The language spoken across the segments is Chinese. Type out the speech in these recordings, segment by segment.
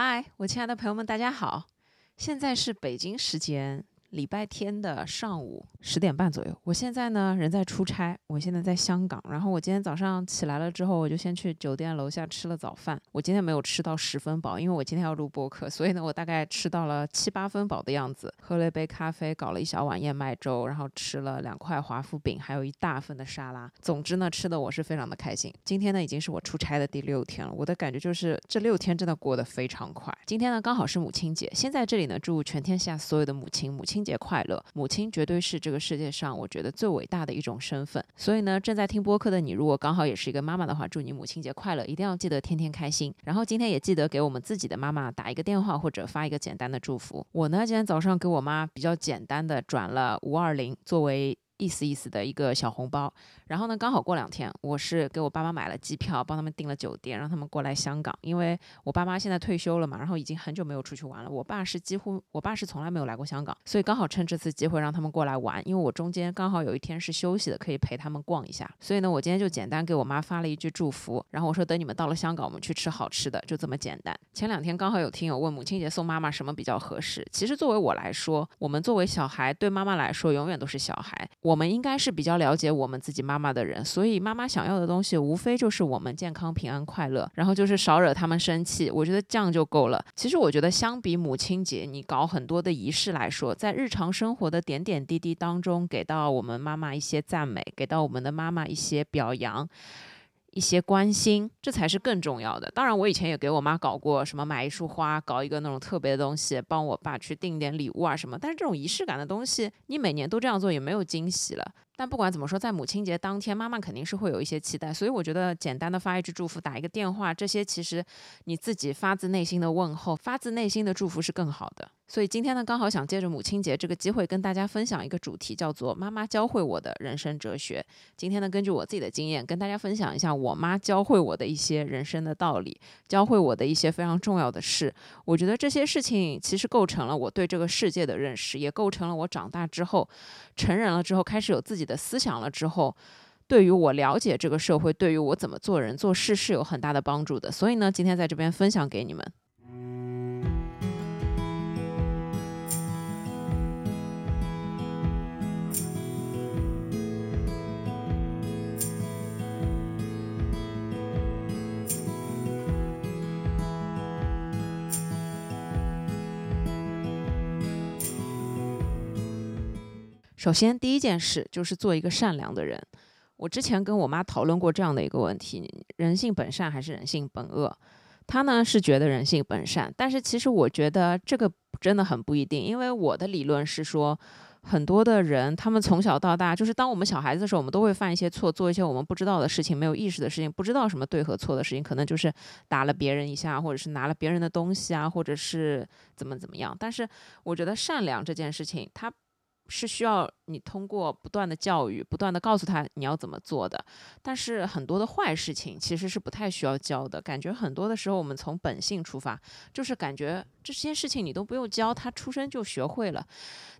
嗨，我亲爱的朋友们，大家好！现在是北京时间礼拜天的上午十点半左右。我现在呢人在出差，我现在在香港。然后我今天早上起来了之后，我就先去酒店楼下吃了早饭。我今天没有吃到十分饱，因为我今天要录播客，所以呢，我大概吃到了七八分饱的样子。喝了一杯咖啡，搞了一小碗燕麦粥，然后吃了两块华夫饼，还有一大份的沙拉。总之呢，吃的我是非常的开心。今天呢，已经是我出差的第六天了，我的感觉就是这六天真的过得非常快。今天呢，刚好是母亲节，先在这里呢，祝全天下所有的母亲母亲母亲节快乐。母亲绝对是这个世界上我觉得最伟大的一种身份。所以呢，正在听播客的你，如果刚好也是一个妈妈的话，祝你母亲节快乐，一定要记得天天开心。然后今天也记得给我们自己的妈妈打一个电话或者发一个简单的祝福。我呢，今天早上给我妈比较简单的转了五二零作为意思意思的一个小红包。然后呢，刚好过两天，我是给我爸妈买了机票，帮他们订了酒店，让他们过来香港。因为我爸妈现在退休了嘛，然后已经很久没有出去玩了。我爸是几乎，我爸是从来没有来过香港，所以刚好趁这次机会让他们过来玩。因为我中间刚好有一天是休息的，可以陪他们逛一下。所以呢，我今天就简单给我妈发了一句祝福，然后我说等你们到了香港，我们去吃好吃的，就这么简单。前两天刚好有听友问母亲节送妈妈什么比较合适，其实作为我来说，我们作为小孩，对妈妈来说永远都是小孩，我们应该是比较了解我们自己妈妈的人，所以。妈妈想要的东西，无非就是我们健康、平安、快乐，然后就是少惹他们生气。我觉得这样就够了。其实我觉得，相比母亲节，你搞很多的仪式来说，在日常生活的点点滴滴当中，给到我们妈妈一些赞美，给到我们的妈妈一些表扬。一些关心，这才是更重要的。当然，我以前也给我妈搞过什么买一束花，搞一个那种特别的东西，帮我爸去订点礼物啊什么。但是这种仪式感的东西，你每年都这样做也没有惊喜了。但不管怎么说，在母亲节当天，妈妈肯定是会有一些期待。所以我觉得，简单的发一句祝福，打一个电话，这些其实你自己发自内心的问候，发自内心的祝福是更好的。所以今天呢，刚好想借着母亲节这个机会，跟大家分享一个主题，叫做“妈妈教会我的人生哲学”。今天呢，根据我自己的经验，跟大家分享一下我妈教会我的一些人生的道理，教会我的一些非常重要的事。我觉得这些事情其实构成了我对这个世界的认识，也构成了我长大之后、成人了之后，开始有自己的思想了之后，对于我了解这个社会，对于我怎么做人做事是有很大的帮助的。所以呢，今天在这边分享给你们。首先，第一件事就是做一个善良的人。我之前跟我妈讨论过这样的一个问题：人性本善还是人性本恶？她呢是觉得人性本善，但是其实我觉得这个真的很不一定。因为我的理论是说，很多的人他们从小到大，就是当我们小孩子的时候，我们都会犯一些错，做一些我们不知道的事情、没有意识的事情，不知道什么对和错的事情，可能就是打了别人一下，或者是拿了别人的东西啊，或者是怎么怎么样。但是我觉得善良这件事情，它。是需要你通过不断的教育，不断的告诉他你要怎么做的。但是很多的坏事情其实是不太需要教的。感觉很多的时候我们从本性出发，就是感觉这些事情你都不用教，他出生就学会了。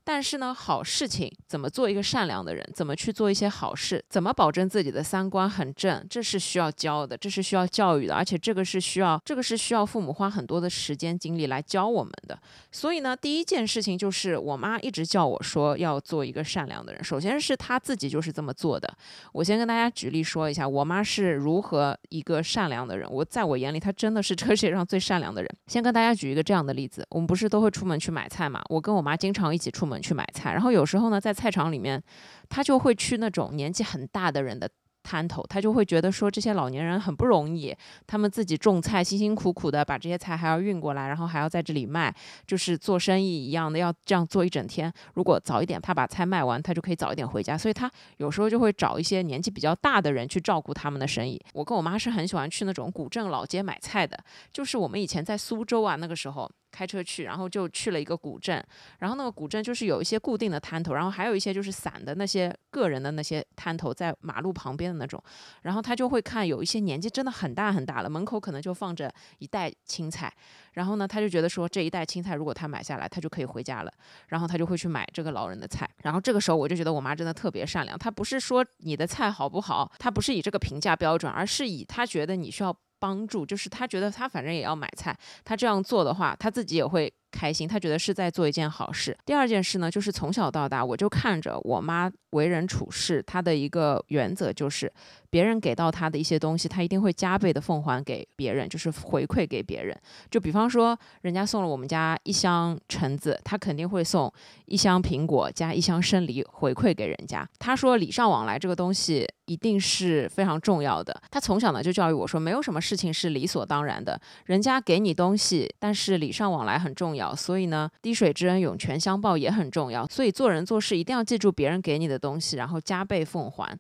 但是呢，好事情怎么做一个善良的人，怎么去做一些好事，怎么保证自己的三观很正，这是需要教的，这是需要教育的，而且这个是需要，这个是需要父母花很多的时间精力来教我们的。所以呢，第一件事情就是我妈一直叫我说要做一个善良的人。首先是他自己就是这么做的。我先跟大家举例说一下，我妈是如何一个善良的人。我在我眼里，她真的是这世界上最善良的人。先跟大家举一个这样的例子，我们不是都会出门去买菜嘛？我跟我妈经常一起出门。去买菜，然后有时候呢，在菜场里面，她就会去那种年纪很大的人的。摊头，他就会觉得说这些老年人很不容易，他们自己种菜，辛辛苦苦的把这些菜还要运过来，然后还要在这里卖，就是做生意一样的，要这样做一整天。如果早一点他把菜卖完，他就可以早一点回家。所以他有时候就会找一些年纪比较大的人去照顾他们的生意。我跟我妈是很喜欢去那种古镇老街买菜的，就是我们以前在苏州啊，那个时候开车去，然后就去了一个古镇，然后那个古镇就是有一些固定的摊头，然后还有一些就是散的那些个人的那些摊头在马路旁边的。那种，然后他就会看有一些年纪真的很大很大了，门口可能就放着一袋青菜，然后呢，他就觉得说这一袋青菜如果他买下来，他就可以回家了，然后他就会去买这个老人的菜。然后这个时候我就觉得我妈真的特别善良，她不是说你的菜好不好，她不是以这个评价标准，而是以她觉得你需要帮助，就是他觉得他反正也要买菜，他这样做的话，他自己也会。开心，他觉得是在做一件好事。第二件事呢，就是从小到大，我就看着我妈为人处事，她的一个原则就是，别人给到她的一些东西，她一定会加倍的奉还给别人，就是回馈给别人。就比方说，人家送了我们家一箱橙子，她肯定会送一箱苹果加一箱生梨回馈给人家。她说礼尚往来这个东西一定是非常重要的。她从小呢就教育我说，没有什么事情是理所当然的，人家给你东西，但是礼尚往来很重要。所以呢，滴水之恩涌泉相报也很重要。所以做人做事一定要记住别人给你的东西，然后加倍奉还。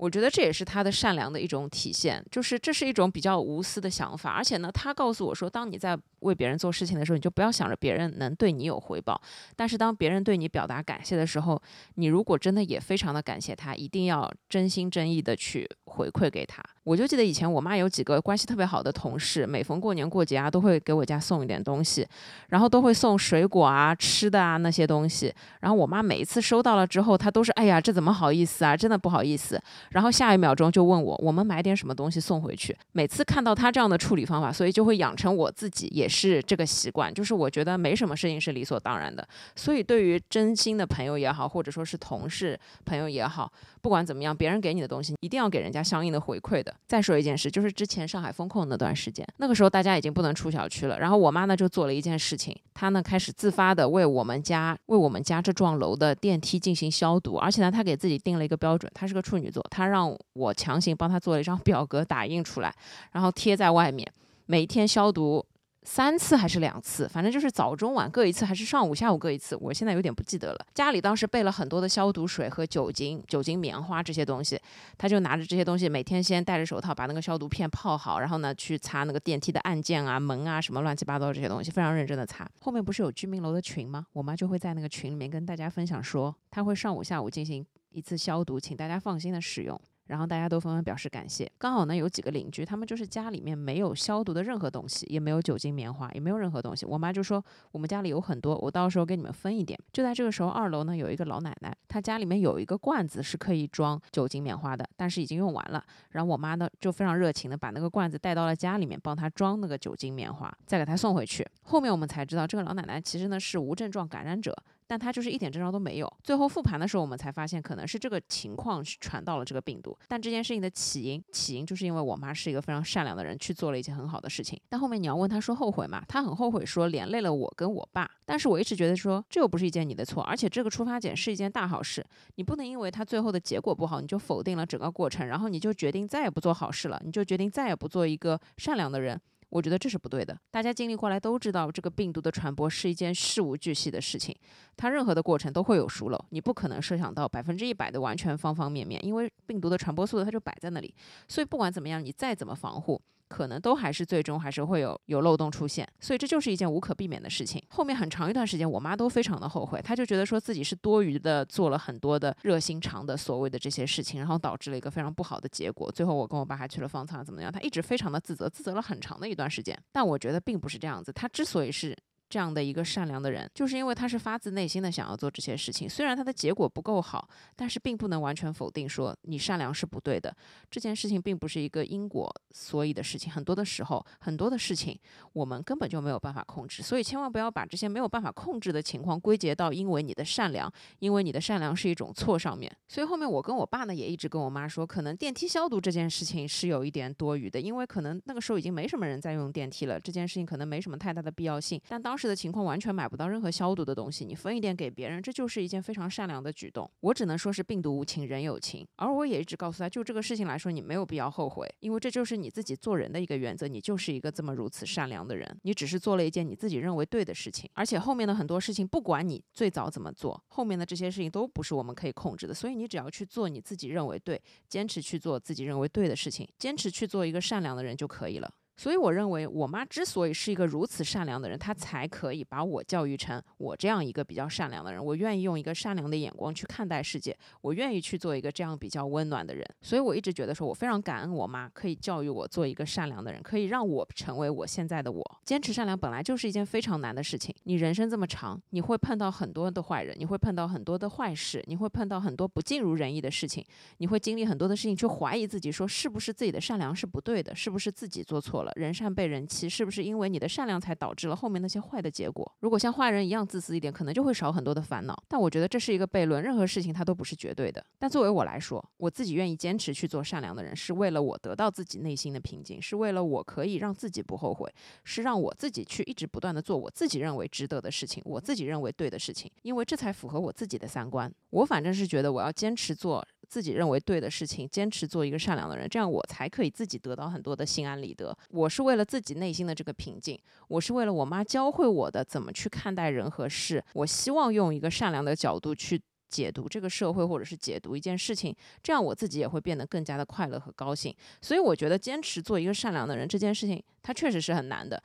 我觉得这也是他的善良的一种体现，就是这是一种比较无私的想法。而且呢，他告诉我说，当你在为别人做事情的时候，你就不要想着别人能对你有回报。但是当别人对你表达感谢的时候，你如果真的也非常的感谢他，一定要真心真意的去回馈给他。我就记得以前我妈有几个关系特别好的同事，每逢过年过节啊，都会给我家送一点东西，然后都会送水果啊、吃的啊那些东西。然后我妈每一次收到了之后，她都是哎呀，这怎么好意思啊，真的不好意思。然后下一秒钟就问我，我们买点什么东西送回去。每次看到他这样的处理方法，所以就会养成我自己也是这个习惯，就是我觉得没什么事情是理所当然的。所以对于真心的朋友也好，或者说是同事朋友也好，不管怎么样，别人给你的东西，一定要给人家相应的回馈的。再说一件事，就是之前上海封控那段时间，那个时候大家已经不能出小区了。然后我妈呢就做了一件事情，她呢开始自发的为我们家为我们家这幢楼的电梯进行消毒，而且呢她给自己定了一个标准，她是个处女座，她他让我强行帮他做了一张 表格打印出来，然后贴在外面，每天消毒。三次还是两次，反正就是早中晚各一次，还是上午下午各一次，我现在有点不记得了。家里当时备了很多的消毒水和酒精、酒精棉花这些东西，他就拿着这些东西，每天先戴着手套把那个消毒片泡好，然后呢去擦那个电梯的按键啊、门啊什么乱七八糟这些东西，非常认真的擦。后面不是有居民楼的群吗？我妈就会在那个群里面跟大家分享说，她会上午下午进行一次消毒，请大家放心的使用。然后大家都纷纷表示感谢。刚好呢，有几个邻居，他们就是家里面没有消毒的任何东西，也没有酒精棉花，也没有任何东西。我妈就说，我们家里有很多，我到时候给你们分一点。就在这个时候，二楼呢有一个老奶奶，她家里面有一个罐子是可以装酒精棉花的，但是已经用完了。然后我妈呢就非常热情的把那个罐子带到了家里面，帮她装那个酒精棉花，再给她送回去。后面我们才知道，这个老奶奶其实呢是无症状感染者。但他就是一点征兆都没有。最后复盘的时候，我们才发现可能是这个情况传到了这个病毒。但这件事情的起因，起因就是因为我妈是一个非常善良的人，去做了一件很好的事情。但后面你要问他说后悔吗？他很后悔，说连累了我跟我爸。但是我一直觉得说这又不是一件你的错，而且这个出发点是一件大好事。你不能因为他最后的结果不好，你就否定了整个过程，然后你就决定再也不做好事了，你就决定再也不做一个善良的人。我觉得这是不对的。大家经历过来都知道，这个病毒的传播是一件事无巨细的事情，它任何的过程都会有疏漏，你不可能设想到百分之一百的完全方方面面，因为病毒的传播速度它就摆在那里。所以不管怎么样，你再怎么防护。可能都还是最终还是会有有漏洞出现，所以这就是一件无可避免的事情。后面很长一段时间，我妈都非常的后悔，她就觉得说自己是多余的做了很多的热心肠的所谓的这些事情，然后导致了一个非常不好的结果。最后我跟我爸还去了方舱，怎么样？她一直非常的自责，自责了很长的一段时间。但我觉得并不是这样子，她之所以是。这样的一个善良的人，就是因为他是发自内心的想要做这些事情。虽然他的结果不够好，但是并不能完全否定说你善良是不对的。这件事情并不是一个因果所以的事情，很多的时候，很多的事情我们根本就没有办法控制。所以千万不要把这些没有办法控制的情况归结到因为你的善良，因为你的善良是一种错上面。所以后面我跟我爸呢也一直跟我妈说，可能电梯消毒这件事情是有一点多余的，因为可能那个时候已经没什么人在用电梯了，这件事情可能没什么太大的必要性。但当的情况完全买不到任何消毒的东西，你分一点给别人，这就是一件非常善良的举动。我只能说是病毒无情，人有情。而我也一直告诉他，就这个事情来说，你没有必要后悔，因为这就是你自己做人的一个原则，你就是一个这么如此善良的人，你只是做了一件你自己认为对的事情。而且后面的很多事情，不管你最早怎么做，后面的这些事情都不是我们可以控制的。所以你只要去做你自己认为对，坚持去做自己认为对的事情，坚持去做一个善良的人就可以了。所以我认为，我妈之所以是一个如此善良的人，她才可以把我教育成我这样一个比较善良的人。我愿意用一个善良的眼光去看待世界，我愿意去做一个这样比较温暖的人。所以我一直觉得说，我非常感恩我妈可以教育我做一个善良的人，可以让我成为我现在的我。坚持善良本来就是一件非常难的事情。你人生这么长，你会碰到很多的坏人，你会碰到很多的坏事，你会碰到很多不尽如人意的事情，你会经历很多的事情，去怀疑自己，说是不是自己的善良是不对的，是不是自己做错了？人善被人欺，是不是因为你的善良才导致了后面那些坏的结果？如果像坏人一样自私一点，可能就会少很多的烦恼。但我觉得这是一个悖论，任何事情它都不是绝对的。但作为我来说，我自己愿意坚持去做善良的人，是为了我得到自己内心的平静，是为了我可以让自己不后悔，是让我自己去一直不断的做我自己认为值得的事情，我自己认为对的事情，因为这才符合我自己的三观。我反正是觉得我要坚持做。自己认为对的事情，坚持做一个善良的人，这样我才可以自己得到很多的心安理得。我是为了自己内心的这个平静，我是为了我妈教会我的怎么去看待人和事。我希望用一个善良的角度去解读这个社会，或者是解读一件事情，这样我自己也会变得更加的快乐和高兴。所以我觉得坚持做一个善良的人这件事情，它确实是很难的。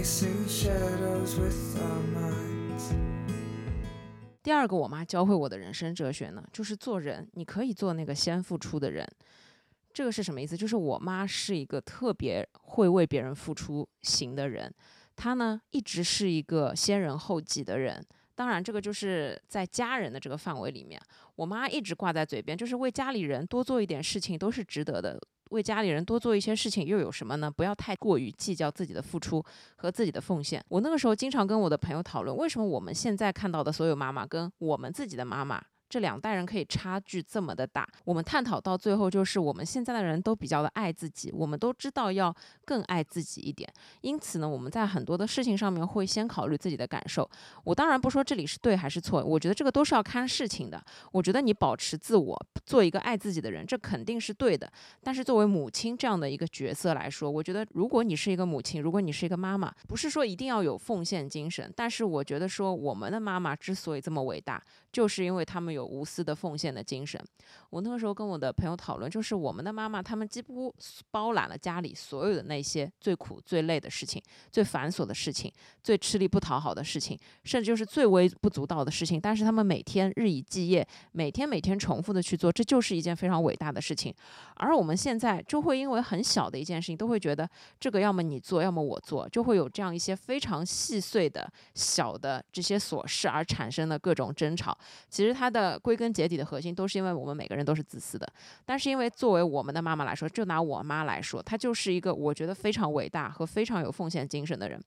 Chasing shadows with our minds 第二个，我妈教会我的人生哲学呢，就是做人，你可以做那个先付出的人。这个是什么意思？就是我妈是一个特别会为别人付出型的人，她呢一直是一个先人后己的人。当然，这个就是在家人的这个范围里面，我妈一直挂在嘴边，就是为家里人多做一点事情都是值得的。为家里人多做一些事情又有什么呢？不要太过于计较自己的付出和自己的奉献。我那个时候经常跟我的朋友讨论，为什么我们现在看到的所有妈妈跟我们自己的妈妈。这两代人可以差距这么的大，我们探讨到最后就是我们现在的人都比较的爱自己，我们都知道要更爱自己一点，因此呢，我们在很多的事情上面会先考虑自己的感受。我当然不说这里是对还是错，我觉得这个都是要看事情的。我觉得你保持自我，做一个爱自己的人，这肯定是对的。但是作为母亲这样的一个角色来说，我觉得如果你是一个母亲，如果你是一个妈妈，不是说一定要有奉献精神，但是我觉得说我们的妈妈之所以这么伟大，就是因为他们有。无私的奉献的精神。我那个时候跟我的朋友讨论，就是我们的妈妈，他们几乎包揽了家里所有的那些最苦、最累的事情、最繁琐的事情、最吃力不讨好的事情，甚至就是最微不足道的事情。但是他们每天日以继夜，每天每天重复的去做，这就是一件非常伟大的事情。而我们现在就会因为很小的一件事情，都会觉得这个要么你做，要么我做，就会有这样一些非常细碎的小的这些琐事而产生的各种争吵。其实它的。归根结底的核心都是因为我们每个人都是自私的，但是因为作为我们的妈妈来说，就拿我妈来说，她就是一个我觉得非常伟大和非常有奉献精神的人。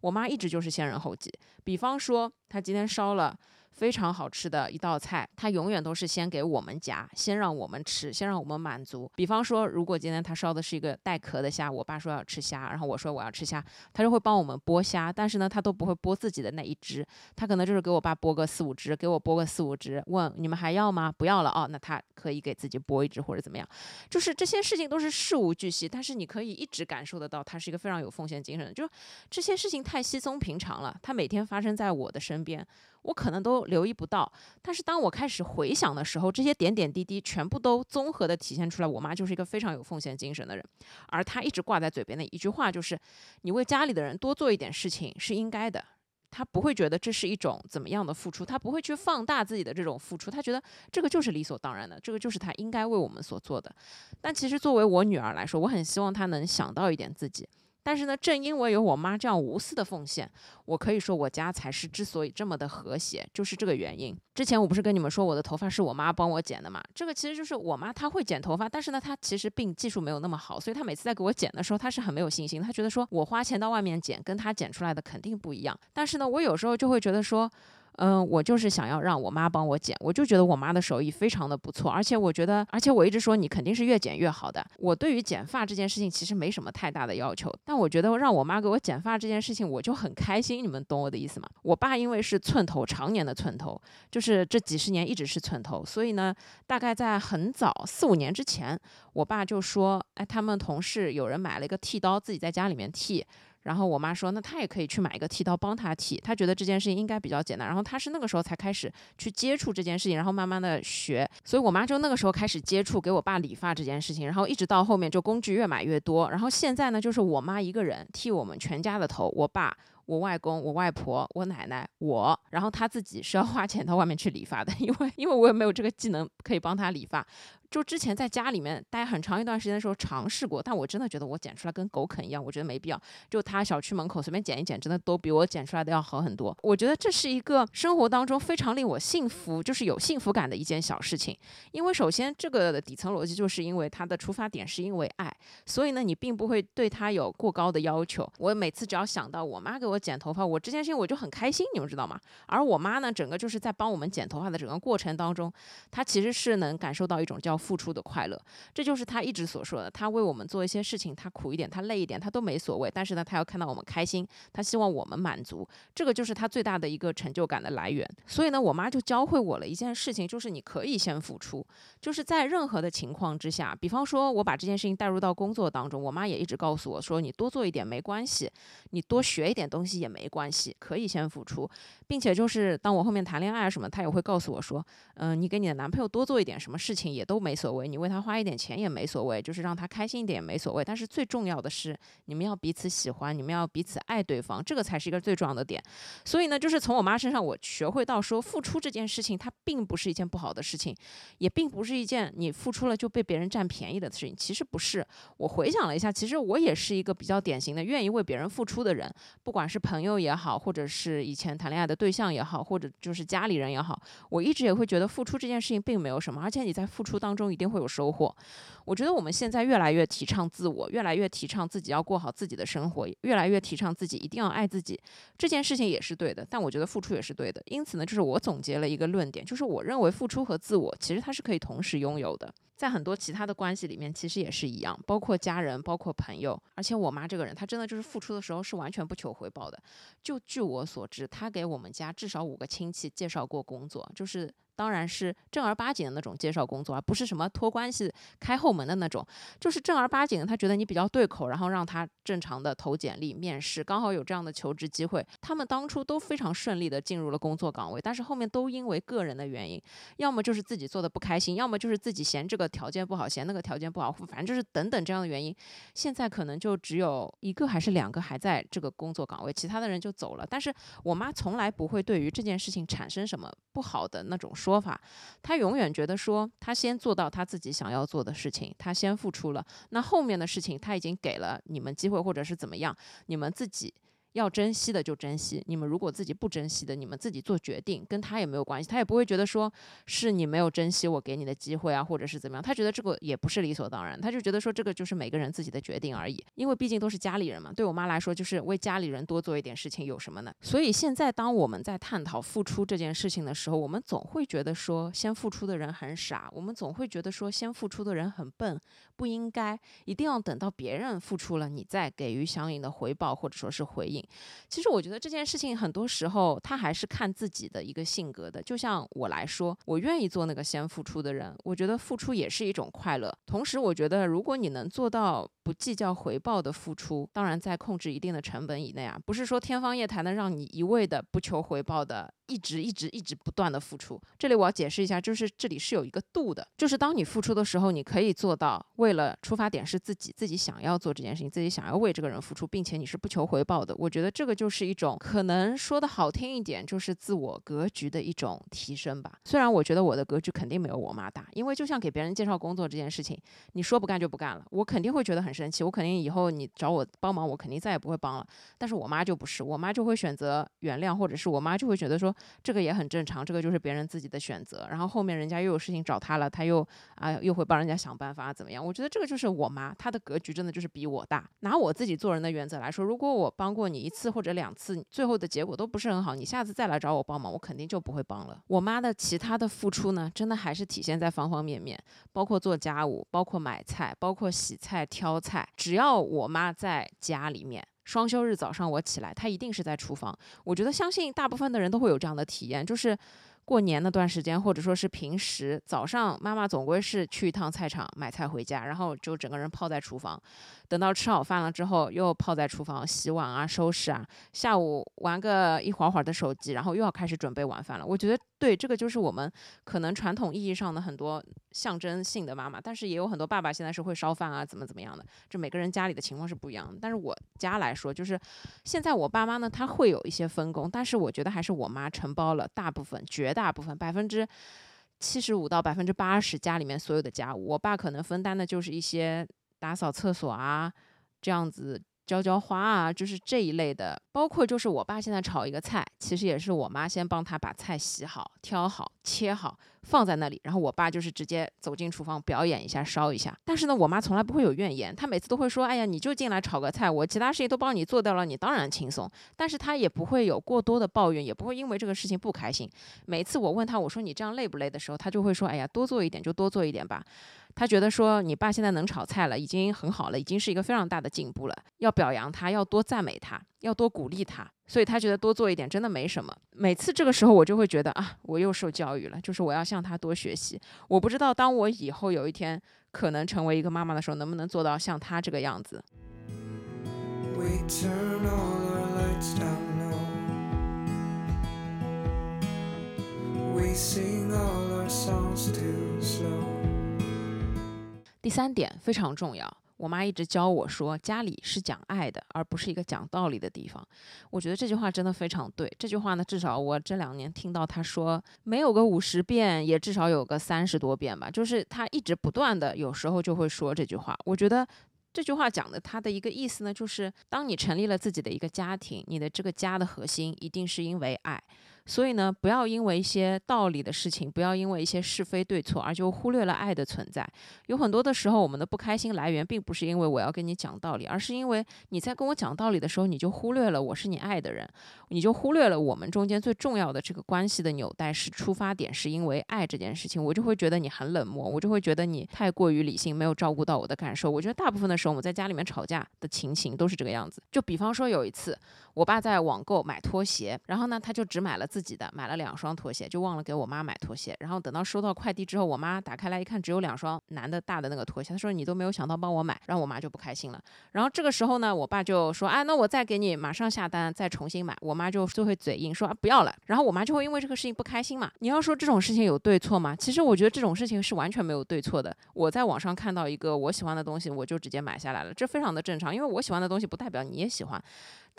我妈一直就是先人后己，比方说她今天烧了。非常好吃的一道菜，他永远都是先给我们夹，先让我们吃，先让我们满足。比方说，如果今天他烧的是一个带壳的虾，我爸说要吃虾，然后我说我要吃虾，他就会帮我们剥虾，但是呢，他都不会剥自己的那一只，他可能就是给我爸剥个四五只，给我剥个四五只，问你们还要吗？不要了哦，那他可以给自己剥一只或者怎么样，就是这些事情都是事无巨细，但是你可以一直感受得到他是一个非常有奉献精神的，就这些事情太稀松平常了，他每天发生在我的身边。我可能都留意不到，但是当我开始回想的时候，这些点点滴滴全部都综合的体现出来。我妈就是一个非常有奉献精神的人，而她一直挂在嘴边的一句话就是：“你为家里的人多做一点事情是应该的。”她不会觉得这是一种怎么样的付出，她不会去放大自己的这种付出，她觉得这个就是理所当然的，这个就是她应该为我们所做的。但其实作为我女儿来说，我很希望她能想到一点自己。但是呢，正因为有我妈这样无私的奉献，我可以说我家才是之所以这么的和谐，就是这个原因。之前我不是跟你们说我的头发是我妈帮我剪的嘛？这个其实就是我妈她会剪头发，但是呢，她其实并技术没有那么好，所以她每次在给我剪的时候，她是很没有信心，她觉得说我花钱到外面剪，跟她剪出来的肯定不一样。但是呢，我有时候就会觉得说。嗯，我就是想要让我妈帮我剪，我就觉得我妈的手艺非常的不错，而且我觉得，而且我一直说你肯定是越剪越好的。我对于剪发这件事情其实没什么太大的要求，但我觉得让我妈给我剪发这件事情，我就很开心。你们懂我的意思吗？我爸因为是寸头，常年的寸头，就是这几十年一直是寸头，所以呢，大概在很早四五年之前，我爸就说，哎，他们同事有人买了一个剃刀，自己在家里面剃。然后我妈说，那她也可以去买一个剃刀帮她剃，她觉得这件事情应该比较简单。然后她是那个时候才开始去接触这件事情，然后慢慢的学。所以我妈就那个时候开始接触给我爸理发这件事情，然后一直到后面就工具越买越多。然后现在呢，就是我妈一个人剃我们全家的头，我爸。我外公、我外婆、我奶奶、我，然后他自己是要花钱到外面去理发的，因为因为我也没有这个技能可以帮他理发。就之前在家里面待很长一段时间的时候尝试过，但我真的觉得我剪出来跟狗啃一样，我觉得没必要。就他小区门口随便剪一剪，真的都比我剪出来的要好很多。我觉得这是一个生活当中非常令我幸福，就是有幸福感的一件小事情。因为首先这个的底层逻辑就是因为它的出发点是因为爱，所以呢你并不会对他有过高的要求。我每次只要想到我妈给我剪头发，我这件事情我就很开心，你们知道吗？而我妈呢，整个就是在帮我们剪头发的整个过程当中，她其实是能感受到一种叫付出的快乐，这就是他一直所说的。他为我们做一些事情，他苦一点，他累一点，他都没所谓。但是呢，他要看到我们开心，他希望我们满足，这个就是他最大的一个成就感的来源。所以呢，我妈就教会我了一件事情，就是你可以先付出，就是在任何的情况之下，比方说我把这件事情带入到工作当中，我妈也一直告诉我说，你多做一点没关系，你多学一点东西也没关系，可以先付出，并且就是当我后面谈恋爱什么，她也会告诉我说，嗯，你给你的男朋友多做一点什么事情也都没没所谓。你为他花一点钱也没所谓，就是让他开心一点也没所谓。但是最重要的是，你们要彼此喜欢，你们要彼此爱对方，这个才是一个最重要的点。所以呢，就是从我妈身上我学会到说，付出这件事情它并不是一件不好的事情，也并不是一件你付出了就被别人占便宜的事情。其实不是。我回想了一下，其实我也是一个比较典型的愿意为别人付出的人，不管是朋友也好，或者是以前谈恋爱的对象也好，或者就是家里人也好，我一直也会觉得付出这件事情并没有什么，而且你在付出当中中一定会。有收获，我觉得我们现在越来越提倡自我，越来越提倡自己要过好自己的生活，越来越提倡自己一定要爱自己，这件事情也是对的。但我觉得付出也是对的。因此呢，就是我总结了一个论点，就是我认为付出和自我其实它是可以同时拥有的。在很多其他的关系里面，其实也是一样，包括家人，包括朋友。而且我妈这个人，她真的就是付出的时候是完全不求回报的。就据我所知，她给我们家至少五个亲戚介绍过工作，就是。当然是正儿八经的那种介绍工作，而不是什么托关系、开后门的那种，就是正儿八经的。他觉得你比较对口，然后让他正常的投简历、面试，刚好有这样的求职机会。他们当初都非常顺利的进入了工作岗位，但是后面都因为个人的原因，要么就是自己做的不开心，要么就是自己嫌这个条件不好，嫌那个条件不好，反正就是等等这样的原因。现在可能就只有一个还是两个还在这个工作岗位，其他的人就走了。但是我妈从来不会对于这件事情产生什么不好的那种说。说法，他永远觉得说，他先做到他自己想要做的事情，他先付出了，那后面的事情他已经给了你们机会，或者是怎么样，你们自己。要珍惜的就珍惜，你们如果自己不珍惜的，你们自己做决定，跟他也没有关系，他也不会觉得说是你没有珍惜我给你的机会啊，或者是怎么样，他觉得这个也不是理所当然，他就觉得说这个就是每个人自己的决定而已，因为毕竟都是家里人嘛。对我妈来说，就是为家里人多做一点事情有什么呢？所以现在当我们在探讨付出这件事情的时候，我们总会觉得说先付出的人很傻，我们总会觉得说先付出的人很笨，不应该一定要等到别人付出了，你再给予相应的回报或者说是回应。其实我觉得这件事情很多时候他还是看自己的一个性格的。就像我来说，我愿意做那个先付出的人，我觉得付出也是一种快乐。同时，我觉得如果你能做到不计较回报的付出，当然在控制一定的成本以内啊，不是说天方夜谭的让你一味的不求回报的。一直一直一直不断的付出，这里我要解释一下，就是这里是有一个度的，就是当你付出的时候，你可以做到为了出发点是自己，自己想要做这件事情，自己想要为这个人付出，并且你是不求回报的。我觉得这个就是一种可能说的好听一点，就是自我格局的一种提升吧。虽然我觉得我的格局肯定没有我妈大，因为就像给别人介绍工作这件事情，你说不干就不干了，我肯定会觉得很生气，我肯定以后你找我帮忙，我肯定再也不会帮了。但是我妈就不是，我妈就会选择原谅，或者是我妈就会觉得说。这个也很正常，这个就是别人自己的选择。然后后面人家又有事情找他了，他又啊又会帮人家想办法怎么样？我觉得这个就是我妈，她的格局真的就是比我大。拿我自己做人的原则来说，如果我帮过你一次或者两次，最后的结果都不是很好，你下次再来找我帮忙，我肯定就不会帮了。我妈的其他的付出呢，真的还是体现在方方面面，包括做家务，包括买菜，包括洗菜挑菜。只要我妈在家里面。双休日早上我起来，她一定是在厨房。我觉得相信大部分的人都会有这样的体验，就是。过年那段时间，或者说是平时早上，妈妈总归是去一趟菜场买菜回家，然后就整个人泡在厨房。等到吃好饭了之后，又泡在厨房洗碗啊、收拾啊。下午玩个一会儿会儿的手机，然后又要开始准备晚饭了。我觉得，对这个就是我们可能传统意义上的很多象征性的妈妈，但是也有很多爸爸现在是会烧饭啊，怎么怎么样的。这每个人家里的情况是不一样的。但是我家来说，就是现在我爸妈呢，他会有一些分工，但是我觉得还是我妈承包了大部分、绝大部分百分之七十五到百分之八十家里面所有的家务。我爸可能分担的就是一些。打扫厕所啊，这样子浇浇花啊，就是这一类的。包括就是我爸现在炒一个菜，其实也是我妈先帮他把菜洗好、挑好、切好，放在那里，然后我爸就是直接走进厨房表演一下、烧一下。但是呢，我妈从来不会有怨言，她每次都会说：“哎呀，你就进来炒个菜，我其他事情都帮你做掉了，你当然轻松。”但是她也不会有过多的抱怨，也不会因为这个事情不开心。每次我问她，我说你这样累不累的时候，她就会说：“哎呀，多做一点就多做一点吧。”他觉得说你爸现在能炒菜了，已经很好了，已经是一个非常大的进步了。要表扬他，要多赞美他，要多鼓励他。所以他觉得多做一点真的没什么。每次这个时候，我就会觉得啊，我又受教育了，就是我要向他多学习。我不知道当我以后有一天可能成为一个妈妈的时候，能不能做到像他这个样子。第三点非常重要，我妈一直教我说，家里是讲爱的，而不是一个讲道理的地方。我觉得这句话真的非常对。这句话呢，至少我这两年听到她说，没有个五十遍，也至少有个三十多遍吧。就是她一直不断的，有时候就会说这句话。我觉得这句话讲的，她的一个意思呢，就是当你成立了自己的一个家庭，你的这个家的核心一定是因为爱。所以呢，不要因为一些道理的事情，不要因为一些是非对错，而就忽略了爱的存在。有很多的时候，我们的不开心来源并不是因为我要跟你讲道理，而是因为你在跟我讲道理的时候，你就忽略了我是你爱的人，你就忽略了我们中间最重要的这个关系的纽带是出发点，是因为爱这件事情，我就会觉得你很冷漠，我就会觉得你太过于理性，没有照顾到我的感受。我觉得大部分的时候，我们在家里面吵架的情形都是这个样子。就比方说有一次，我爸在网购买拖鞋，然后呢，他就只买了自己的，买了两。双拖鞋就忘了给我妈买拖鞋，然后等到收到快递之后，我妈打开来一看，只有两双男的大的那个拖鞋。她说：“你都没有想到帮我买。”然后我妈就不开心了。然后这个时候呢，我爸就说：“啊，那我再给你马上下单，再重新买。”我妈就就会嘴硬说：“啊，不要了。”然后我妈就会因为这个事情不开心嘛。你要说这种事情有对错吗？其实我觉得这种事情是完全没有对错的。我在网上看到一个我喜欢的东西，我就直接买下来了，这非常的正常。因为我喜欢的东西不代表你也喜欢。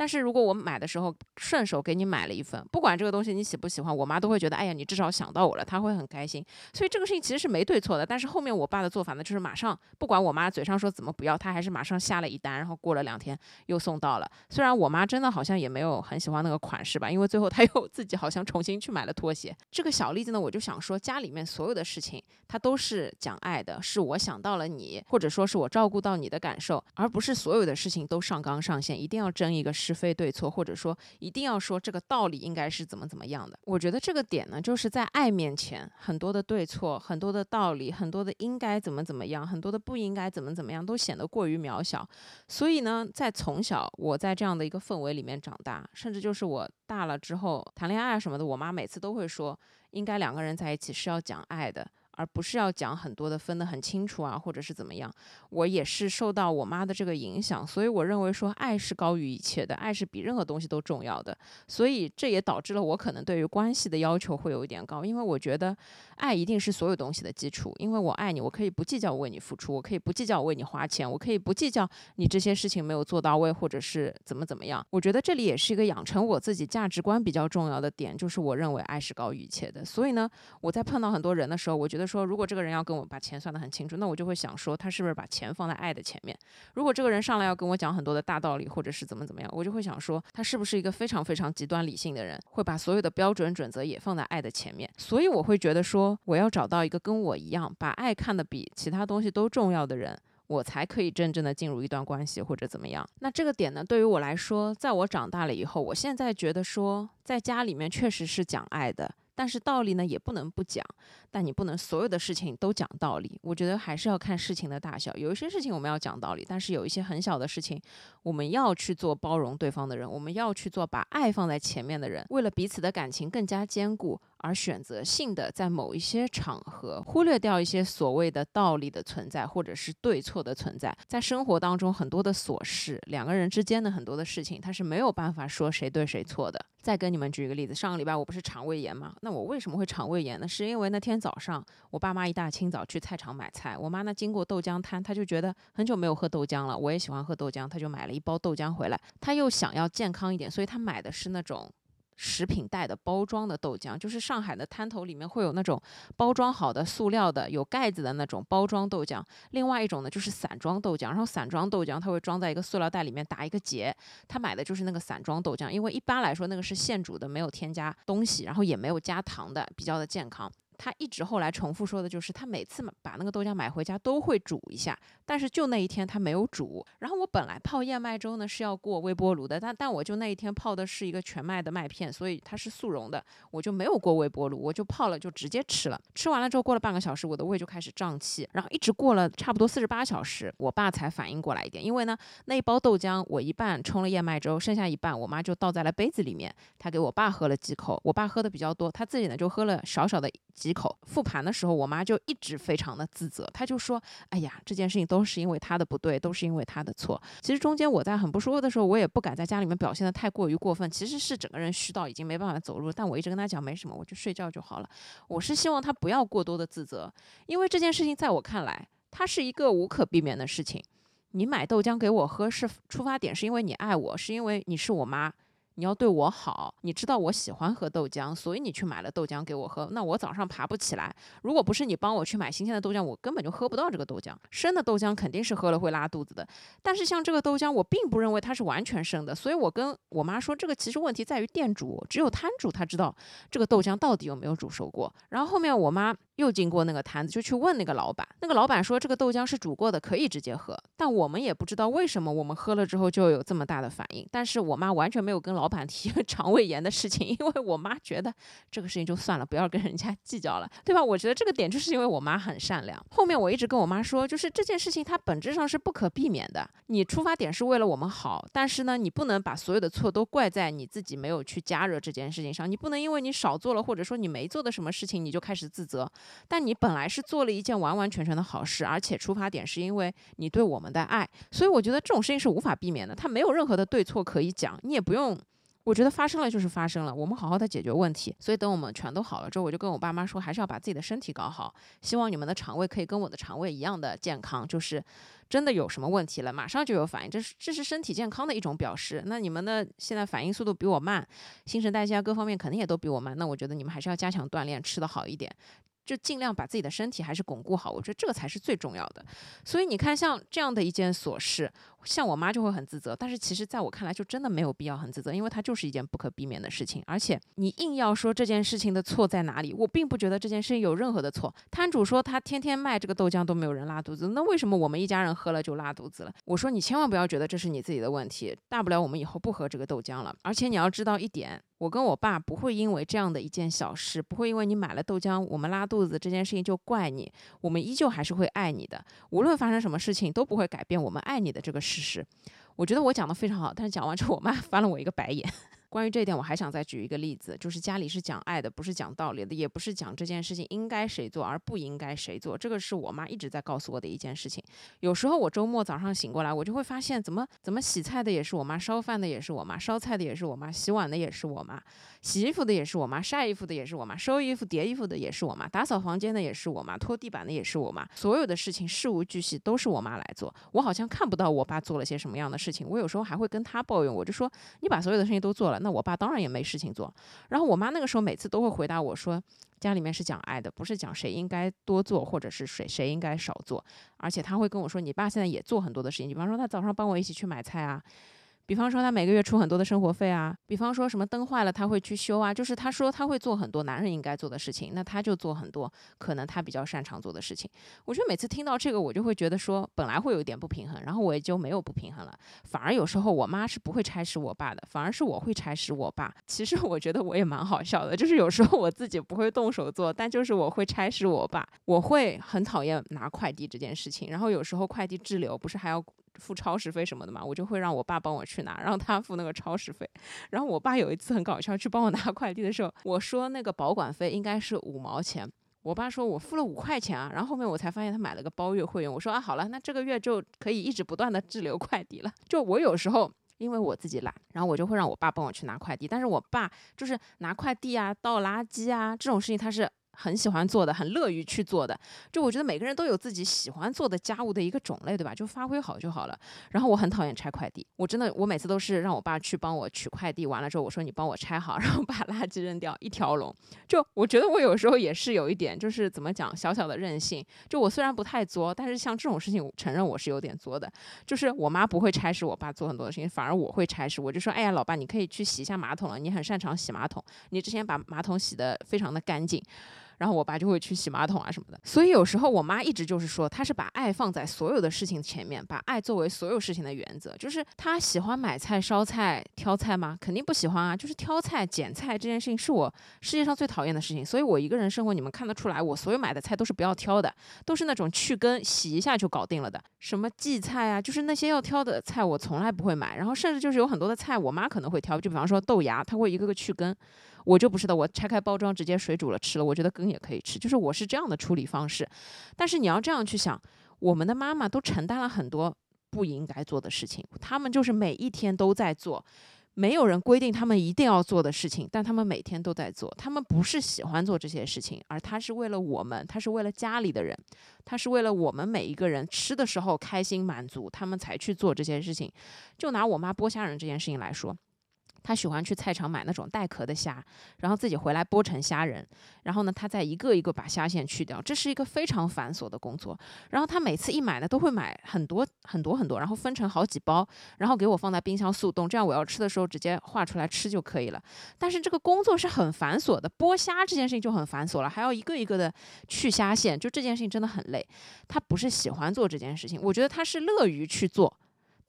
但是如果我买的时候顺手给你买了一份，不管这个东西你喜不喜欢，我妈都会觉得，哎呀，你至少想到我了，她会很开心。所以这个事情其实是没对错的。但是后面我爸的做法呢，就是马上不管我妈嘴上说怎么不要，他还是马上下了一单，然后过了两天又送到了。虽然我妈真的好像也没有很喜欢那个款式吧，因为最后她 又自己好像重新去买了拖鞋。这个小例子呢，我就想说，家里面所有的事情它都是讲爱的，是我想到了你，或者说是我照顾到你的感受，而不是所有的事情都上纲上线，一定要争一个是是非对错或。或者说，一定要说这个道理应该是怎么怎么样的？我觉得这个点呢，就是在爱面前，很多的对错，很多的道理，很多的应该怎么怎么样，很多的不应该怎么怎么样，都显得过于渺小。所以呢，在从小我在这样的一个氛围里面长大，甚至就是我大了之后谈恋爱什么的，我妈每次都会说，应该两个人在一起是要讲爱的。而不是要讲很多的分得很清楚啊，或者是怎么样？我也是受到我妈的这个影响，所以我认为说爱是高于一切的，爱是比任何东西都重要的。所以这也导致了我可能对于关系的要求会有一点高，因为我觉得爱一定是所有东西的基础。因为我爱你，我可以不计较为你付出，我可以不计较为你花钱，我可以不计较你这些事情没有做到位，或者是怎么怎么样。我觉得这里也是一个养成我自己价值观比较重要的点，就是我认为爱是高于一切的。所以呢，我在碰到很多人的时候，我觉得。说如果这个人要跟我把钱算得很清楚，那我就会想说他是不是把钱放在爱的前面？如果这个人上来要跟我讲很多的大道理，或者是怎么怎么样，我就会想说他是不是一个非常非常极端理性的人，会把所有的标准准则也放在爱的前面？所以我会觉得说我要找到一个跟我一样把爱看得比其他东西都重要的人，我才可以真正的进入一段关系或者怎么样。那这个点呢，对于我来说，在我长大了以后，我现在觉得说在家里面确实是讲爱的。但是道理呢也不能不讲，但你不能所有的事情都讲道理。我觉得还是要看事情的大小。有一些事情我们要讲道理，但是有一些很小的事情，我们要去做包容对方的人，我们要去做把爱放在前面的人，为了彼此的感情更加坚固。而选择性的在某一些场合忽略掉一些所谓的道理的存在，或者是对错的存在。在生活当中，很多的琐事，两个人之间的很多的事情，他是没有办法说谁对谁错的。再跟你们举一个例子，上个礼拜我不是肠胃炎吗？那我为什么会肠胃炎呢？是因为那天早上我爸妈一大清早去菜场买菜，我妈呢经过豆浆摊，她就觉得很久没有喝豆浆了，我也喜欢喝豆浆，她就买了一包豆浆回来。她又想要健康一点，所以她买的是那种。食品袋的包装的豆浆，就是上海的摊头里面会有那种包装好的塑料的有盖子的那种包装豆浆。另外一种呢，就是散装豆浆，然后散装豆浆它会装在一个塑料袋里面打一个结。他买的就是那个散装豆浆，因为一般来说那个是现煮的，没有添加东西，然后也没有加糖的，比较的健康。他一直后来重复说的就是，他每次把那个豆浆买回家都会煮一下，但是就那一天他没有煮。然后我本来泡燕麦粥呢是要过微波炉的，但但我就那一天泡的是一个全麦的麦片，所以它是速溶的，我就没有过微波炉，我就泡了就直接吃了。吃完了之后过了半个小时，我的胃就开始胀气，然后一直过了差不多四十八小时，我爸才反应过来一点。因为呢那一包豆浆我一半冲了燕麦粥，剩下一半我妈就倒在了杯子里面，她给我爸喝了几口，我爸喝的比较多，他自己呢就喝了少少的。几口复盘的时候，我妈就一直非常的自责，她就说：“哎呀，这件事情都是因为她的不对，都是因为她的错。”其实中间我在很不舒服的时候，我也不敢在家里面表现的太过于过分，其实是整个人虚到已经没办法走路。但我一直跟她讲没什么，我就睡觉就好了。我是希望她不要过多的自责，因为这件事情在我看来，它是一个无可避免的事情。你买豆浆给我喝是出发点，是因为你爱我，是因为你是我妈。你要对我好，你知道我喜欢喝豆浆，所以你去买了豆浆给我喝。那我早上爬不起来，如果不是你帮我去买新鲜的豆浆，我根本就喝不到这个豆浆。生的豆浆肯定是喝了会拉肚子的。但是像这个豆浆，我并不认为它是完全生的，所以我跟我妈说，这个其实问题在于店主，只有摊主他知道这个豆浆到底有没有煮熟过。然后后面我妈。又经过那个摊子，就去问那个老板。那个老板说，这个豆浆是煮过的，可以直接喝。但我们也不知道为什么，我们喝了之后就有这么大的反应。但是我妈完全没有跟老板提 肠胃炎的事情，因为我妈觉得这个事情就算了，不要跟人家计较了，对吧？我觉得这个点就是因为我妈很善良。后面我一直跟我妈说，就是这件事情它本质上是不可避免的。你出发点是为了我们好，但是呢，你不能把所有的错都怪在你自己没有去加热这件事情上。你不能因为你少做了，或者说你没做的什么事情，你就开始自责。但你本来是做了一件完完全全的好事，而且出发点是因为你对我们的爱，所以我觉得这种事情是无法避免的，它没有任何的对错可以讲，你也不用。我觉得发生了就是发生了，我们好好的解决问题。所以等我们全都好了之后，我就跟我爸妈说，还是要把自己的身体搞好。希望你们的肠胃可以跟我的肠胃一样的健康，就是真的有什么问题了，马上就有反应，这是这是身体健康的一种表示。那你们的现在反应速度比我慢，新陈代谢啊各方面肯定也都比我慢，那我觉得你们还是要加强锻炼，吃的好一点。就尽量把自己的身体还是巩固好，我觉得这个才是最重要的。所以你看，像这样的一件琐事，像我妈就会很自责，但是其实在我看来，就真的没有必要很自责，因为它就是一件不可避免的事情。而且你硬要说这件事情的错在哪里，我并不觉得这件事情有任何的错。摊主说他天天卖这个豆浆都没有人拉肚子，那为什么我们一家人喝了就拉肚子了？我说你千万不要觉得这是你自己的问题，大不了我们以后不喝这个豆浆了。而且你要知道一点。我跟我爸不会因为这样的一件小事，不会因为你买了豆浆我们拉肚子这件事情就怪你，我们依旧还是会爱你的，无论发生什么事情都不会改变我们爱你的这个事实。我觉得我讲的非常好，但是讲完之后我妈翻了我一个白眼。关于这一点，我还想再举一个例子，就是家里是讲爱的，不是讲道理的，也不是讲这件事情应该谁做而不应该谁做。这个是我妈一直在告诉我的一件事情。有时候我周末早上醒过来，我就会发现，怎么怎么洗菜的也是我妈，烧饭的也是我妈，烧菜的也是我妈，洗碗的也是我妈，洗衣服的也是我妈，晒衣服的也是我妈，收衣服叠衣服的也是我妈，打扫房间的也是我妈，拖地板的也是我妈。所有的事情事无巨细都是我妈来做。我好像看不到我爸做了些什么样的事情。我有时候还会跟他抱怨，我就说你把所有的事情都做了，那我爸当然也没。事情做，然后我妈那个时候每次都会回答我说：“家里面是讲爱的，不是讲谁应该多做，或者是谁谁应该少做。”而且她会跟我说：“你爸现在也做很多的事情，比方说他早上帮我一起去买菜啊。”比方说他每个月出很多的生活费啊，比方说什么灯坏了他会去修啊，就是他说他会做很多男人应该做的事情，那他就做很多可能他比较擅长做的事情。我觉得每次听到这个，我就会觉得说本来会有一点不平衡，然后我也就没有不平衡了。反而有时候我妈是不会差使我爸的，反而是我会差使我爸。其实我觉得我也蛮好笑的，就是有时候我自己不会动手做，但就是我会差使我爸。我会很讨厌拿快递这件事情，然后有时候快递滞留不是还要。付超时费什么的嘛，我就会让我爸帮我去拿，让他付那个超时费。然后我爸有一次很搞笑，去帮我拿快递的时候，我说那个保管费应该是五毛钱，我爸说我付了五块钱啊。然后后面我才发现他买了个包月会员，我说啊好了，那这个月就可以一直不断的滞留快递了。就我有时候。因为我自己懒，然后我就会让我爸帮我去拿快递。但是我爸就是拿快递啊、倒垃圾啊这种事情，他是。很喜欢做的，很乐于去做的。就我觉得每个人都有自己喜欢做的家务的一个种类，对吧？就发挥好就好了。然后我很讨厌拆快递，我真的我每次都是让我爸去帮我取快递，完了之后我说你帮我拆好，然后把垃圾扔掉，一条龙。就我觉得我有时候也是有一点，就是怎么讲，小小的任性。就我虽然不太作，但是像这种事情，承认我是有点作的。就是我妈不会差事我爸做很多的事情，反而我会差事。我就说，哎呀，老爸，你可以去洗一下马桶了，你很擅长洗马桶，你之前把马桶洗得非常的干净。然后我爸就会去洗马桶啊什么的，所以有时候我妈一直就是说，她是把爱放在所有的事情前面，把爱作为所有事情的原则。就是她喜欢买菜、烧菜、挑菜吗？肯定不喜欢啊。就是挑菜、捡菜这件事情是我世界上最讨厌的事情。所以我一个人生活，你们看得出来，我所有买的菜都是不要挑的，都是那种去根、洗一下就搞定了的。什么荠菜啊，就是那些要挑的菜，我从来不会买。然后甚至就是有很多的菜，我妈可能会挑，就比方说豆芽，她会一个个去根。我就不是的，我拆开包装直接水煮了吃了，我觉得根也可以吃，就是我是这样的处理方式。但是你要这样去想，我们的妈妈都承担了很多不应该做的事情，他们就是每一天都在做，没有人规定他们一定要做的事情，但他们每天都在做。他们不是喜欢做这些事情，而他是为了我们，他是为了家里的人，他是为了我们每一个人吃的时候开心满足，他们才去做这些事情。就拿我妈剥虾仁这件事情来说。他喜欢去菜场买那种带壳的虾，然后自己回来剥成虾仁，然后呢，他再一个一个把虾线去掉，这是一个非常繁琐的工作。然后他每次一买呢，都会买很多很多很多，然后分成好几包，然后给我放在冰箱速冻，这样我要吃的时候直接化出来吃就可以了。但是这个工作是很繁琐的，剥虾这件事情就很繁琐了，还要一个一个的去虾线，就这件事情真的很累。他不是喜欢做这件事情，我觉得他是乐于去做。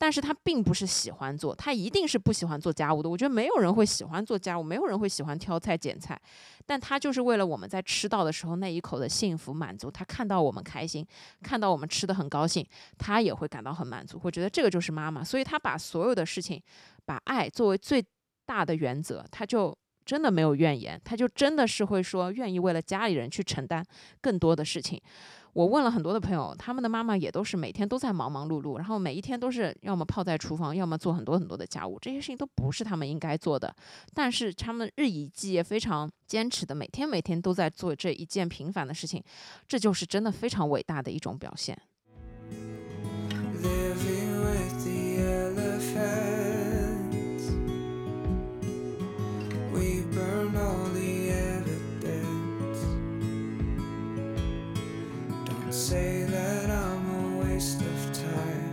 但是他并不是喜欢做，他一定是不喜欢做家务的。我觉得没有人会喜欢做家务，没有人会喜欢挑菜捡菜，但他就是为了我们在吃到的时候那一口的幸福满足。他看到我们开心，看到我们吃的很高兴，他也会感到很满足。我觉得这个就是妈妈，所以他把所有的事情，把爱作为最大的原则，他就真的没有怨言，他就真的是会说愿意为了家里人去承担更多的事情。我问了很多的朋友，他们的妈妈也都是每天都在忙忙碌碌，然后每一天都是要么泡在厨房，要么做很多很多的家务，这些事情都不是他们应该做的，但是他们日以继夜，非常坚持的，每天每天都在做这一件平凡的事情，这就是真的非常伟大的一种表现。Say that i'm waste of time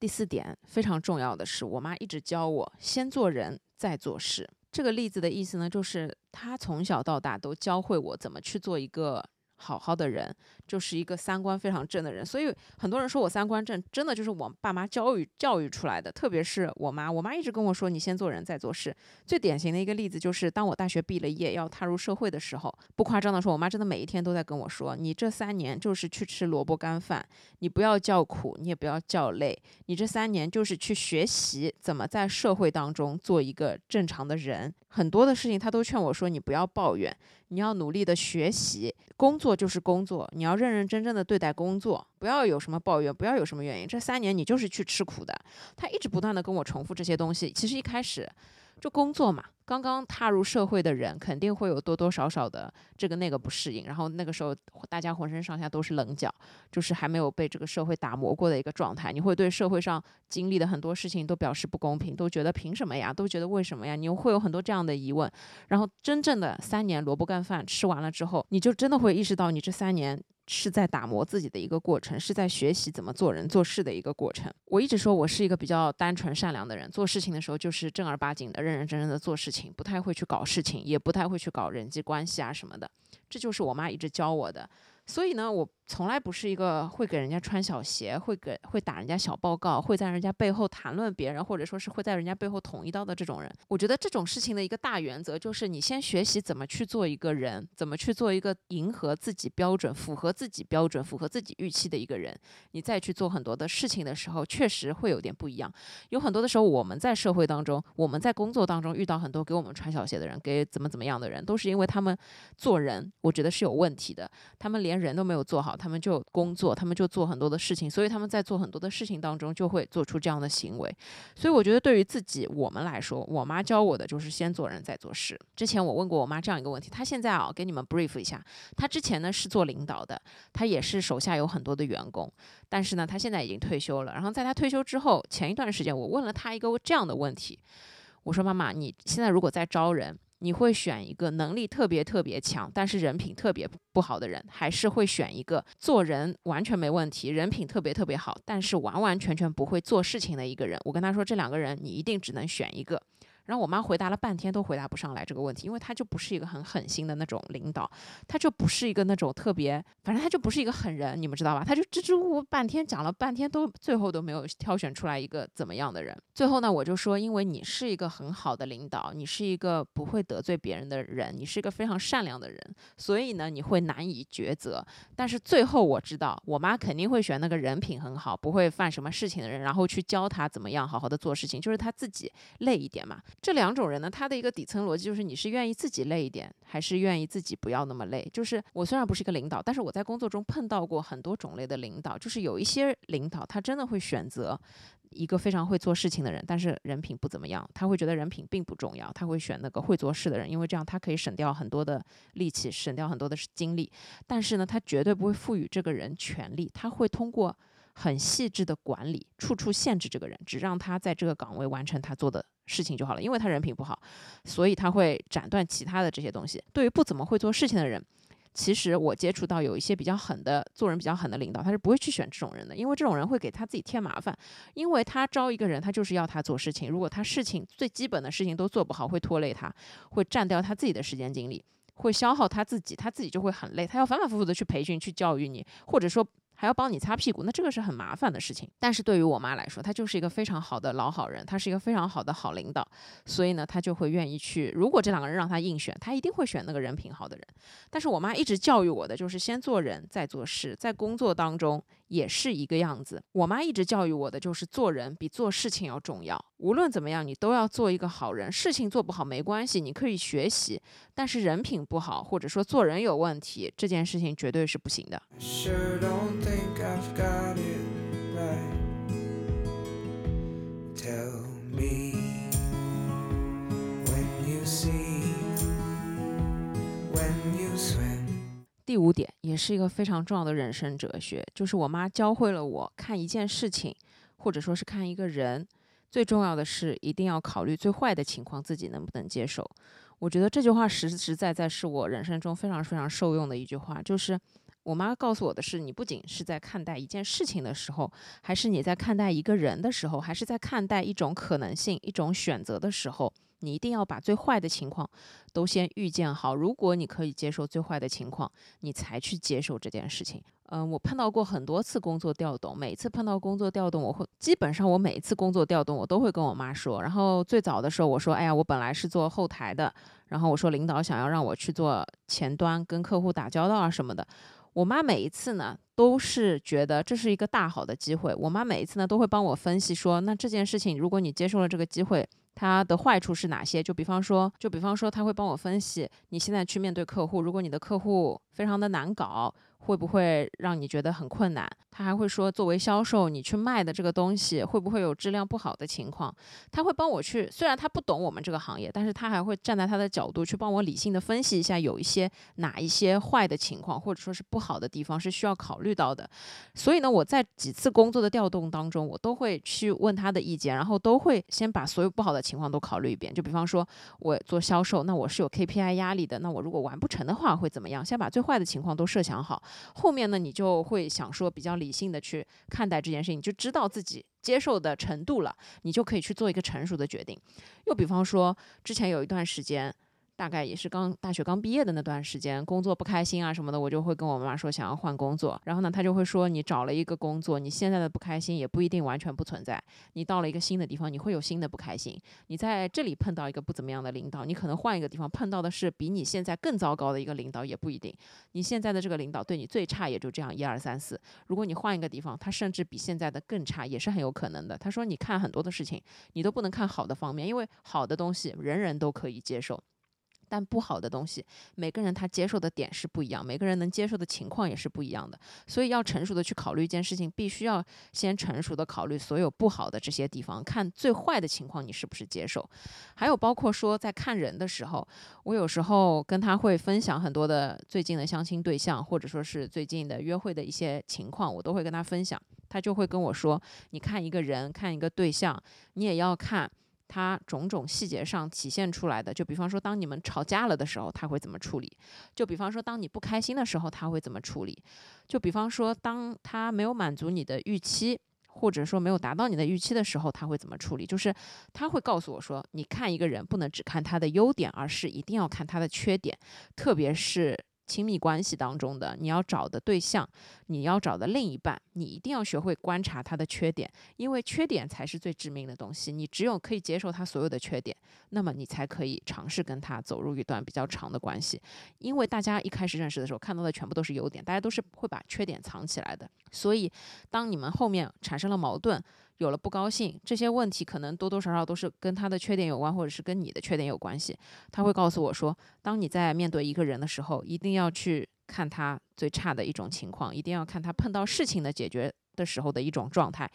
第四点非常重要的是，我妈一直教我先做人再做事。这个例子的意思呢，就是她从小到大都教会我怎么去做一个。好好的人就是一个三观非常正的人，所以很多人说我三观正，真的就是我爸妈教育教育出来的。特别是我妈，我妈一直跟我说，你先做人再做事。最典型的一个例子就是，当我大学毕了业要踏入社会的时候，不夸张的说，我妈真的每一天都在跟我说，你这三年就是去吃萝卜干饭，你不要叫苦，你也不要叫累，你这三年就是去学习怎么在社会当中做一个正常的人。很多的事情，她都劝我说，你不要抱怨。你要努力的学习，工作就是工作，你要认认真真的对待工作，不要有什么抱怨，不要有什么原因。这三年你就是去吃苦的。他一直不断的跟我重复这些东西。其实一开始。就工作嘛，刚刚踏入社会的人肯定会有多多少少的这个那个不适应，然后那个时候大家浑身上下都是棱角，就是还没有被这个社会打磨过的一个状态，你会对社会上经历的很多事情都表示不公平，都觉得凭什么呀，都觉得为什么呀，你会有很多这样的疑问，然后真正的三年萝卜干饭吃完了之后，你就真的会意识到你这三年。是在打磨自己的一个过程，是在学习怎么做人做事的一个过程。我一直说我是一个比较单纯善良的人，做事情的时候就是正儿八经的、认认真真的做事，不太会去搞事情，也不太会去搞人际关系啊什么的。这就是我妈一直教我的。所以呢，我。从来不是一个会给人家穿小鞋、会给会打人家小报告、会在人家背后谈论别人，或者说是会在人家背后捅一刀的这种人。我觉得这种事情的一个大原则就是，你先学习怎么去做一个人，怎么去做一个迎合自己标准、符合自己标准、符合自己预期的一个人。你再去做很多的事情的时候，确实会有点不一样。有很多的时候，我们在社会当中，我们在工作当中遇到很多给我们穿小鞋的人，给怎么怎么样的人，都是因为他们做人，我觉得是有问题的。他们连人都没有做好，他们就工。作他们就做很多的事情，所以他们在做很多的事情当中就会做出这样的行为。所以我觉得对于自己我们来说，我妈教我的就是先做人再做事。之前我问过我妈这样一个问题，她现在啊给你们 brief 一下，她之前呢是做领导的，她也是手下有很多的员工，但是呢她现在已经退休了。然后在她退休之后，前一段时间我问了她一个这样的问题，我说妈妈，你现在如果在招人？你会选一个能力特别特别强，但是人品特别不好的人，还是会选一个做人完全没问题，人品特别特别好，但是完完全全不会做事情的一个人？我跟他说，这两个人你一定只能选一个。然后我妈回答了半天都回答不上来这个问题，因为她就不是一个很狠心的那种领导，她就不是一个那种特别，反正她就不是一个狠人，你们知道吧？她就支支吾吾半天讲了半天，都最后都没有挑选出来一个怎么样的人。最后呢，我就说，因为你是一个很好的领导，你是一个不会得罪别人的人，你是一个非常善良的人，所以呢，你会难以抉择。但是最后我知道，我妈肯定会选那个人品很好，不会犯什么事情的人，然后去教他怎么样好好的做事情，就是他自己累一点嘛。这两种人呢，他的一个底层逻辑就是：你是愿意自己累一点，还是愿意自己不要那么累？就是我虽然不是一个领导，但是我在工作中碰到过很多种类的领导，就是有一些领导他真的会选择一个非常会做事情的人，但是人品不怎么样，他会觉得人品并不重要，他会选那个会做事的人，因为这样他可以省掉很多的力气，省掉很多的精力。但是呢，他绝对不会赋予这个人权利，他会通过。很细致的管理，处处限制这个人，只让他在这个岗位完成他做的事情就好了。因为他人品不好，所以他会斩断其他的这些东西。对于不怎么会做事情的人，其实我接触到有一些比较狠的、做人比较狠的领导，他是不会去选这种人的，因为这种人会给他自己添麻烦。因为他招一个人，他就是要他做事情，如果他事情最基本的事情都做不好，会拖累他，会占掉他自己的时间精力，会消耗他自己，他自己就会很累。他要反反复复的去培训、去教育你，或者说。还要帮你擦屁股，那这个是很麻烦的事情。但是对于我妈来说，她就是一个非常好的老好人，她是一个非常好的好领导，所以呢，她就会愿意去。如果这两个人让她硬选，她一定会选那个人品好的人。但是我妈一直教育我的就是先做人再做事，在工作当中也是一个样子。我妈一直教育我的就是做人比做事情要重要。无论怎么样，你都要做一个好人。事情做不好没关系，你可以学习。但是人品不好，或者说做人有问题，这件事情绝对是不行的。Think I've got it right. Tell me when you see, when you swim. 第五点，也是一个非常重要的人生哲学，就是我妈教会了我看一件事情，或者说是看一个人。最重要的是，一定要考虑最坏的情况，自己能不能接受。我觉得这句话实实在在是我人生中非常非常受用的一句话。就是我妈告诉我的是，你不仅是在看待一件事情的时候，还是你在看待一个人的时候，还是在看待一种可能性、一种选择的时候。你一定要把最坏的情况都先预见好。如果你可以接受最坏的情况，你才去接受这件事情。嗯，我碰到过很多次工作调动，每次碰到工作调动，我会基本上我每一次工作调动，我都会跟我妈说。然后最早的时候，我说：“哎呀，我本来是做后台的。”然后我说：“领导想要让我去做前端，跟客户打交道啊什么的。”我妈每一次呢，都是觉得这是一个大好的机会。我妈每一次呢，都会帮我分析说：“那这件事情，如果你接受了这个机会。”它的坏处是哪些？就比方说，就比方说，她会帮我分析，你现在去面对客户，如果你的客户非常的难搞。会不会让你觉得很困难？他还会说，作为销售，你去卖的这个东西会不会有质量不好的情况？他会帮我去，虽然他不懂我们这个行业，但是他还会站在他的角度去帮我理性的分析一下，有一些哪一些坏的情况，或者说是不好的地方是需要考虑到的。所以呢，我在几次工作的调动当中，我都会去问他的意见，然后都会先把所有不好的情况都考虑一遍。就比方说，我做销售，那我是有 KPI 压力的，那我如果完不成的话会怎么样？先把最坏的情况都设想好。后面呢，你就会想说比较理性的去看待这件事情，就知道自己接受的程度了，你就可以去做一个成熟的决定。又比方说，之前有一段时间，大概也是刚大学刚毕业的那段时间，工作不开心啊什么的，我就会跟我妈妈说想要换工作。然后呢，她就会说你找了一个工作，你现在的不开心也不一定完全不存在。你到了一个新的地方，你会有新的不开心。你在这里碰到一个不怎么样的领导，你可能换一个地方碰到的是比你现在更糟糕的一个领导，也不一定。你现在的这个领导对你最差也就这样一二三四。如果你换一个地方，他甚至比现在的更差，也是很有可能的。他说你看很多的事情，你都不能看好的方面，因为好的东西人人都可以接受。但不好的东西，每个人他接受的点是不一样，每个人能接受的情况也是不一样的。所以要成熟的去考虑一件事情，必须要先成熟的考虑所有不好的这些地方，看最坏的情况你是不是接受。还有包括说在看人的时候，我有时候跟他会分享很多的最近的相亲对象，或者说是最近的约会的一些情况，我都会跟他分享。他就会跟我说：“你看一个人，看一个对象，你也要看。”他种种细节上体现出来的，就比方说，当你们吵架了的时候，他会怎么处理？就比方说，当你不开心的时候，他会怎么处理？就比方说，当他没有满足你的预期，或者说没有达到你的预期的时候，他会怎么处理？就是他会告诉我说，你看一个人不能只看他的优点，而是一定要看他的缺点，特别是。亲密关系当中的你要找的对象，你要找的另一半，你一定要学会观察他的缺点，因为缺点才是最致命的东西。你只有可以接受他所有的缺点，那么你才可以尝试跟他走入一段比较长的关系。因为大家一开始认识的时候看到的全部都是优点，大家都是会把缺点藏起来的。所以，当你们后面产生了矛盾，有了不高兴，这些问题可能多多少少都是跟他的缺点有关，或者是跟你的缺点有关系。他会告诉我说，当你在面对一个人的时候，一定要去看他最差的一种情况，一定要看他碰到事情的解决的时候的一种状态，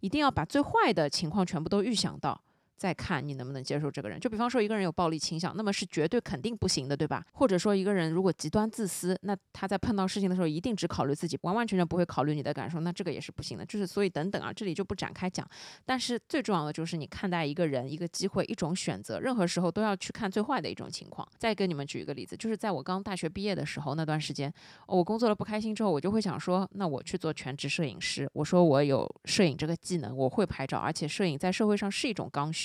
一定要把最坏的情况全部都预想到。再看你能不能接受这个人，就比方说一个人有暴力倾向，那么是绝对肯定不行的，对吧？或者说一个人如果极端自私，那他在碰到事情的时候一定只考虑自己，完完全全不会考虑你的感受，那这个也是不行的。就是所以等等啊，这里就不展开讲。但是最重要的就是你看待一个人、一个机会、一种选择，任何时候都要去看最坏的一种情况。再跟你们举一个例子，就是在我刚大学毕业的时候那段时间，我工作了不开心之后，我就会想说，那我去做全职摄影师。我说我有摄影这个技能，我会拍照，而且摄影在社会上是一种刚需。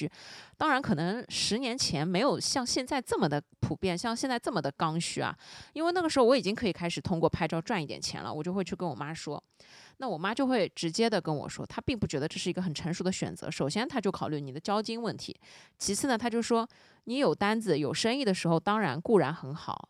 当然，可能十年前没有像现在这么的普遍，像现在这么的刚需啊。因为那个时候我已经可以开始通过拍照赚一点钱了，我就会去跟我妈说，那我妈就会直接的跟我说，她并不觉得这是一个很成熟的选择。首先，她就考虑你的交金问题；其次呢，她就说你有单子、有生意的时候，当然固然很好，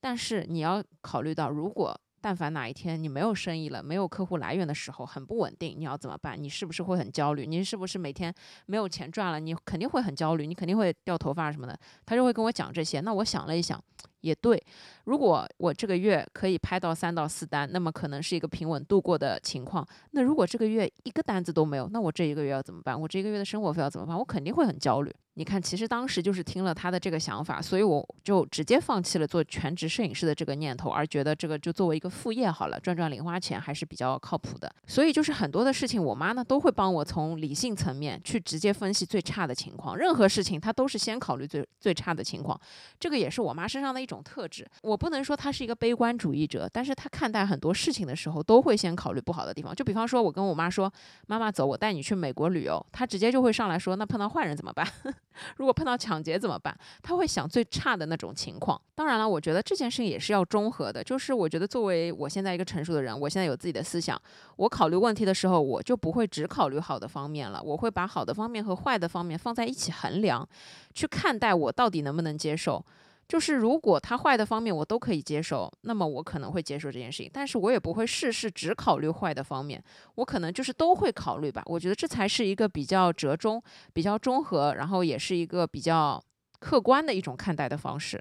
但是你要考虑到如果。但凡哪一天你没有生意了，没有客户来源的时候，很不稳定，你要怎么办？你是不是会很焦虑？你是不是每天没有钱赚了，你肯定会很焦虑，你肯定会掉头发什么的。他就会跟我讲这些。那我想了一想，也对。如果我这个月可以拍到三到四单，那么可能是一个平稳度过的情况。那如果这个月一个单子都没有，那我这一个月要怎么办？我这一个月的生活费要怎么办？我肯定会很焦虑。你看，其实当时就是听了他的这个想法，所以我就直接放弃了做全职摄影师的这个念头，而觉得这个就作为一个副业好了，赚赚零花钱还是比较靠谱的。所以就是很多的事情，我妈呢都会帮我从理性层面去直接分析最差的情况。任何事情她都是先考虑最最差的情况，这个也是我妈身上的一种特质。我不能说他是一个悲观主义者，但是他看待很多事情的时候都会先考虑不好的地方。就比方说，我跟我妈说：“妈妈，走，我带你去美国旅游。”她直接就会上来说：“那碰到坏人怎么办？” 如果碰到抢劫怎么办？他会想最差的那种情况。当然了，我觉得这件事情也是要综合的。就是我觉得作为我现在一个成熟的人，我现在有自己的思想，我考虑问题的时候，我就不会只考虑好的方面了，我会把好的方面和坏的方面放在一起衡量，去看待我到底能不能接受。就是如果他坏的方面我都可以接受，那么我可能会接受这件事情，但是我也不会事事只考虑坏的方面，我可能就是都会考虑吧。我觉得这才是一个比较折中、比较综合，然后也是一个比较客观的一种看待的方式。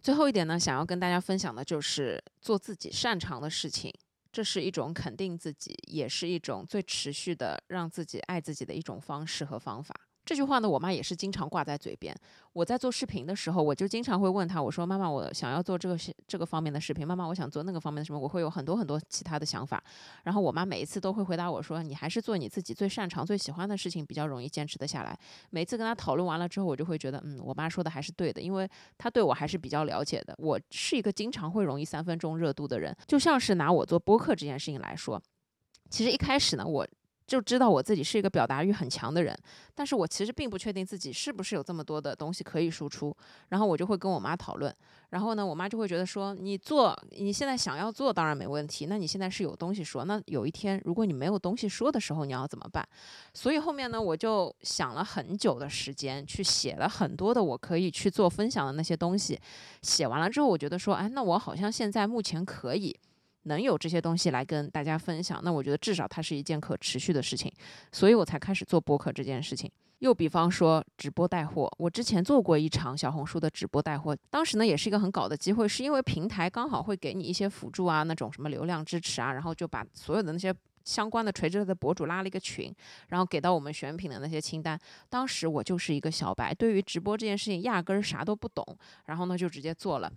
最后一点呢，想要跟大家分享的就是做自己擅长的事情。这是一种肯定自己，也是一种最持续的让自己爱自己的一种方式和方法。这句话呢，我妈也是经常挂在嘴边。我在做视频的时候，我就经常会问她，我说：“妈妈，我想要做这个这个方面的视频。妈妈，我想做那个方面的什么？我会有很多很多其他的想法。”然后我妈每一次都会回答我说：“你还是做你自己最擅长、最喜欢的事情，比较容易坚持得下来。”每次跟她讨论完了之后，我就会觉得，嗯，我妈说的还是对的，因为她对我还是比较了解的。我是一个经常会容易三分钟热度的人，就像是拿我做播客这件事情来说，其实一开始呢，我。就知道我自己是一个表达欲很强的人，但是我其实并不确定自己是不是有这么多的东西可以输出。然后我就会跟我妈讨论，然后呢，我妈就会觉得说，你做你现在想要做当然没问题，那你现在是有东西说，那有一天如果你没有东西说的时候，你要怎么办？所以后面呢，我就想了很久的时间，去写了很多的我可以去做分享的那些东西。写完了之后，我觉得说，哎，那我好像现在目前可以。能有这些东西来跟大家分享，那我觉得至少它是一件可持续的事情，所以我才开始做播客这件事情。又比方说直播带货，我之前做过一场小红书的直播带货，当时呢也是一个很搞的机会，是因为平台刚好会给你一些辅助啊，那种什么流量支持啊，然后就把所有的那些相关的垂直的博主拉了一个群，然后给到我们选品的那些清单。当时我就是一个小白，对于直播这件事情压根儿啥都不懂，然后呢就直接做了。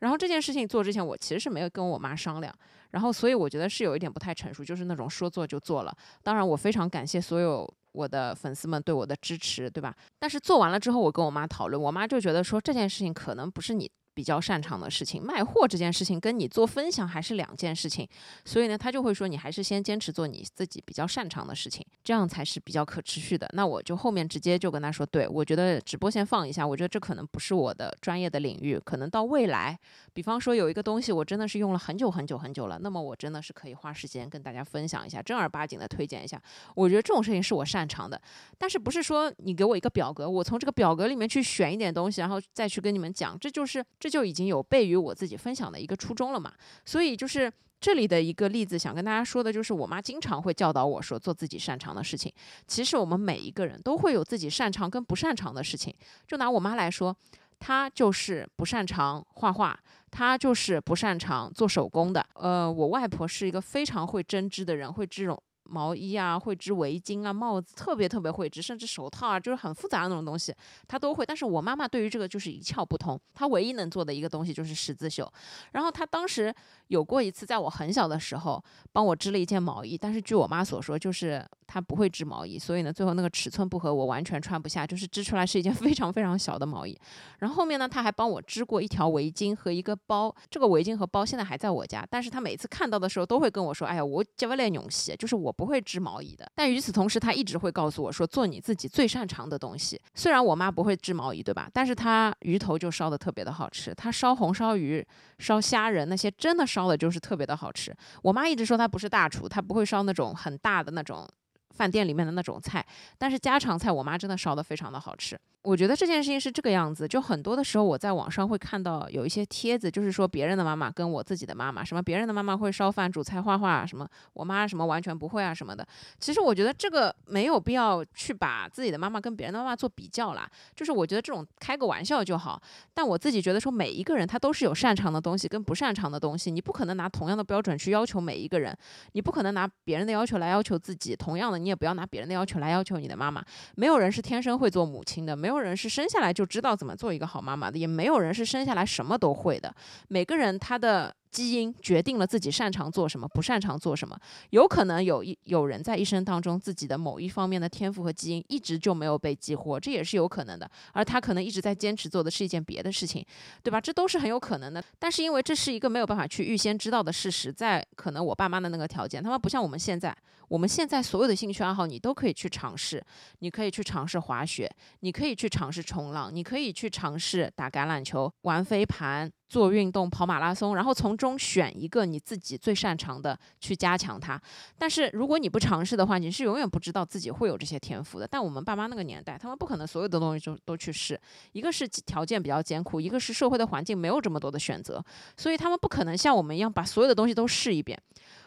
然后这件事情做之前，我其实是没有跟我妈商量。然后，所以我觉得是有一点不太成熟，就是那种说做就做了。当然，我非常感谢所有我的粉丝们对我的支持，对吧？但是做完了之后，我跟我妈讨论，我妈就觉得说这件事情可能不是你。比较擅长的事情，卖货这件事情跟你做分享还是两件事情，所以呢，他就会说你还是先坚持做你自己比较擅长的事情，这样才是比较可持续的。那我就后面直接就跟他说，对我觉得直播先放一下，我觉得这可能不是我的专业的领域，可能到未来，比方说有一个东西我真的是用了很久很久很久了，那么我真的是可以花时间跟大家分享一下，正儿八经的推荐一下，我觉得这种事情是我擅长的。但是不是说你给我一个表格，我从这个表格里面去选一点东西，然后再去跟你们讲，这就是这就已经有悖于我自己分享的一个初衷了嘛？所以就是这里的一个例子，想跟大家说的就是，我妈经常会教导我说，做自己擅长的事情。其实我们每一个人都会有自己擅长跟不擅长的事情。就拿我妈来说，她就是不擅长画画，她就是不擅长做手工的。呃，我外婆是一个非常会针织的人，会织绒。毛衣啊，会织围巾啊，帽子特别特别会织，甚至手套啊，就是很复杂的那种东西，她都会。但是我妈妈对于这个就是一窍不通，她唯一能做的一个东西就是十字绣。然后她当时有过一次，在我很小的时候帮我织了一件毛衣，但是据我妈所说，就是她不会织毛衣，所以呢，最后那个尺寸不合，我完全穿不下，就是织出来是一件 非常非常小的毛衣。然后后面呢，她还帮我织过一条围巾和一个包，这个围巾和包现在还在我家，但是她每次看到的时候都会跟我说：“哎呀，我接不来勇气，就是我。”不会织毛衣的，但与此同时，他一直会告诉我说，做你自己最擅长的东西。虽然我妈不会织毛衣，对吧？但是她鱼头就烧的特别的好吃，她烧红烧鱼、烧虾仁那些，真的烧的就是特别的好吃。我妈一直说她不是大厨，她不会烧那种很大的那种饭店里面的那种菜，但是家常菜，我妈真的烧的非常的好吃。我觉得这件事情是这个样子，就很多的时候我在网上会看到有一些帖子，就是说别人的妈妈跟我自己的妈妈，什么别人的妈妈会烧饭、煮菜、画画，什么我妈什么完全不会啊什么的。其实我觉得这个没有必要去把自己的妈妈跟别人的妈妈做比较啦，就是我觉得这种开个玩笑就好。但我自己觉得说每一个人他都是有擅长的东西跟不擅长的东西，你不可能拿同样的标准去要求每一个人，你不可能拿别人的要求来要求自己，同样的你也不要拿别人的要求来要求你的妈妈。没有人是天生会做母亲的，没有。人是生下来就知道怎么做一个好妈妈的，也没有人是生下来什么都会的。每个人他的基因决定了自己擅长做什么，不擅长做什么。有可能有一有人在一生当中自己的某一方面的天赋和基因一直就没有被激活，这也是有可能的。而他可能一直在坚持做的是一件别的事情，对吧？这都是很有可能的。但是因为这是一个没有办法去预先知道的事实，在可能我爸妈的那个条件，他们不像我们现在。我们现在所有的兴趣爱好，你都可以去尝试。你可以去尝试滑雪，你可以去尝试冲浪，你可以去尝试打橄榄球、玩飞盘、做运动、跑马拉松，然后从中选一个你自己最擅长的去加强它。但是如果你不尝试的话，你是永远不知道自己会有这些天赋的。但我们爸妈那个年代，他们不可能所有的东西都都去试。一个是条件比较艰苦，一个是社会的环境没有这么多的选择，所以他们不可能像我们一样把所有的东西都试一遍。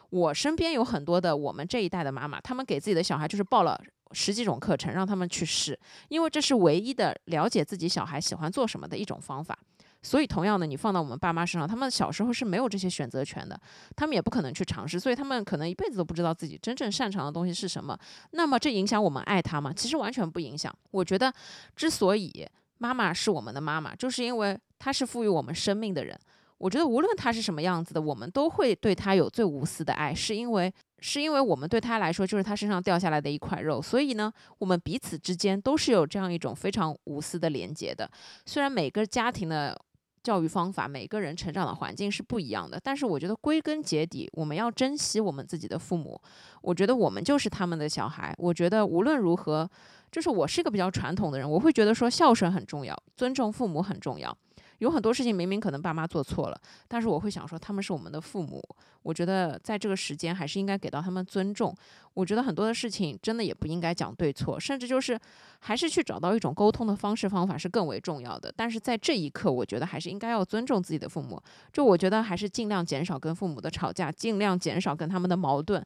我身边有很多的我们这一代的妈妈，他们给自己的小孩就是报了十几种课程，让他们去试，因为这是唯一的了解自己小孩喜欢做什么的一种方法。所以同样的，你放到我们爸妈身上，他们小时候是没有这些选择权的，他们也不可能去尝试，所以他们可能一辈子都不知道自己真正擅长的东西是什么。那么这影响我们爱他吗？其实完全不影响。我觉得，之所以妈妈是我们的妈妈，就是因为她是赋予我们生命的人。我觉得无论她是什么样子的，我们都会对她有最无私的爱，是因为是因为我们对她来说就是她身上掉下来的一块肉，所以呢，我们彼此之间都是有这样一种非常无私的连接的。虽然每个家庭的教育方法，每个人成长的环境是不一样的，但是我觉得归根结底，我们要珍惜我们自己的父母。我觉得我们就是他们的小孩。我觉得无论如何，就是我是一个比较传统的人，我会觉得说孝顺很重要，尊重父母很重要。有很多事情明明可能爸妈做错了，但是我会想说他们是我们的父母，我觉得在这个时间还是应该给到他们尊重。我觉得很多的事情真的也不应该讲对错，甚至就是还是去找到一种沟通的方式方法是更为重要的。但是在这一刻，我觉得还是应该要尊重自己的父母。就我觉得还是尽量减少跟父母的吵架，尽量减少跟他们的矛盾。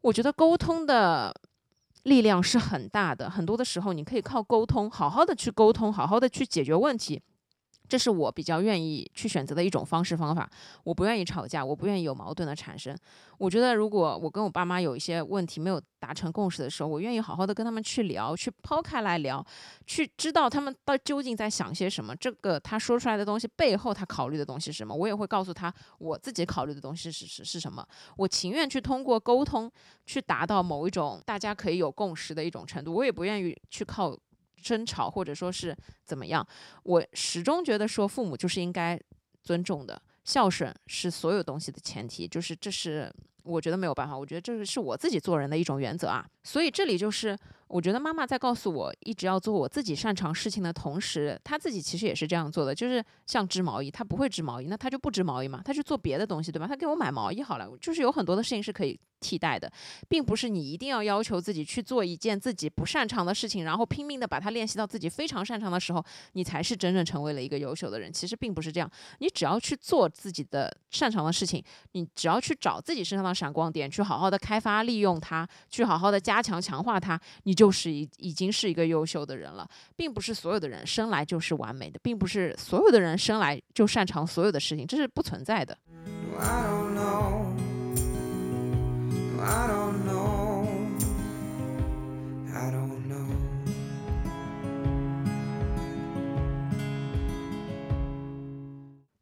我觉得沟通的力量是很大的，很多的时候你可以靠沟通，好好的去沟通，好好的去解决问题。这是我比较愿意去选择的一种方式方法。我不愿意吵架，我不愿意有矛盾的产生。我觉得，如果我跟我爸妈有一些问题没有达成共识的时候，我愿意好好的跟他们去聊，去抛开来聊，去知道他们到究竟在想些什么。这个他说出来的东西背后他考虑的东西是什么，我也会告诉他我自己考虑的东西是是是什么。我情愿去通过沟通去达到某一种大家可以有共识的一种程度，我也不愿意去靠。争吵或者说是怎么样，我始终觉得说父母就是应该尊重的，孝顺是所有东西的前提，就是这是我觉得没有办法，我觉得这是是我自己做人的一种原则啊。所以这里就是。我觉得妈妈在告诉我，一直要做我自己擅长事情的同时，她自己其实也是这样做的，就是像织毛衣，她不会织毛衣，那她就不织毛衣嘛，她去做别的东西，对吧？她给我买毛衣好了，就是有很多的事情是可以替代的，并不是你一定要要求自己去做一件自己不擅长的事情，然后拼命的把它练习到自己非常擅长的时候，你才是真正成为了一个优秀的人。其实并不是这样，你只要去做自己的擅长的事情，你只要去找自己身上的闪光点，去好好的开发利用它，去好好的加强强化它，你就是已已经是一个优秀的人了，并不是所有的人生来就是完美的，并不是所有的人生来就擅长所有的事情，这是不存在的。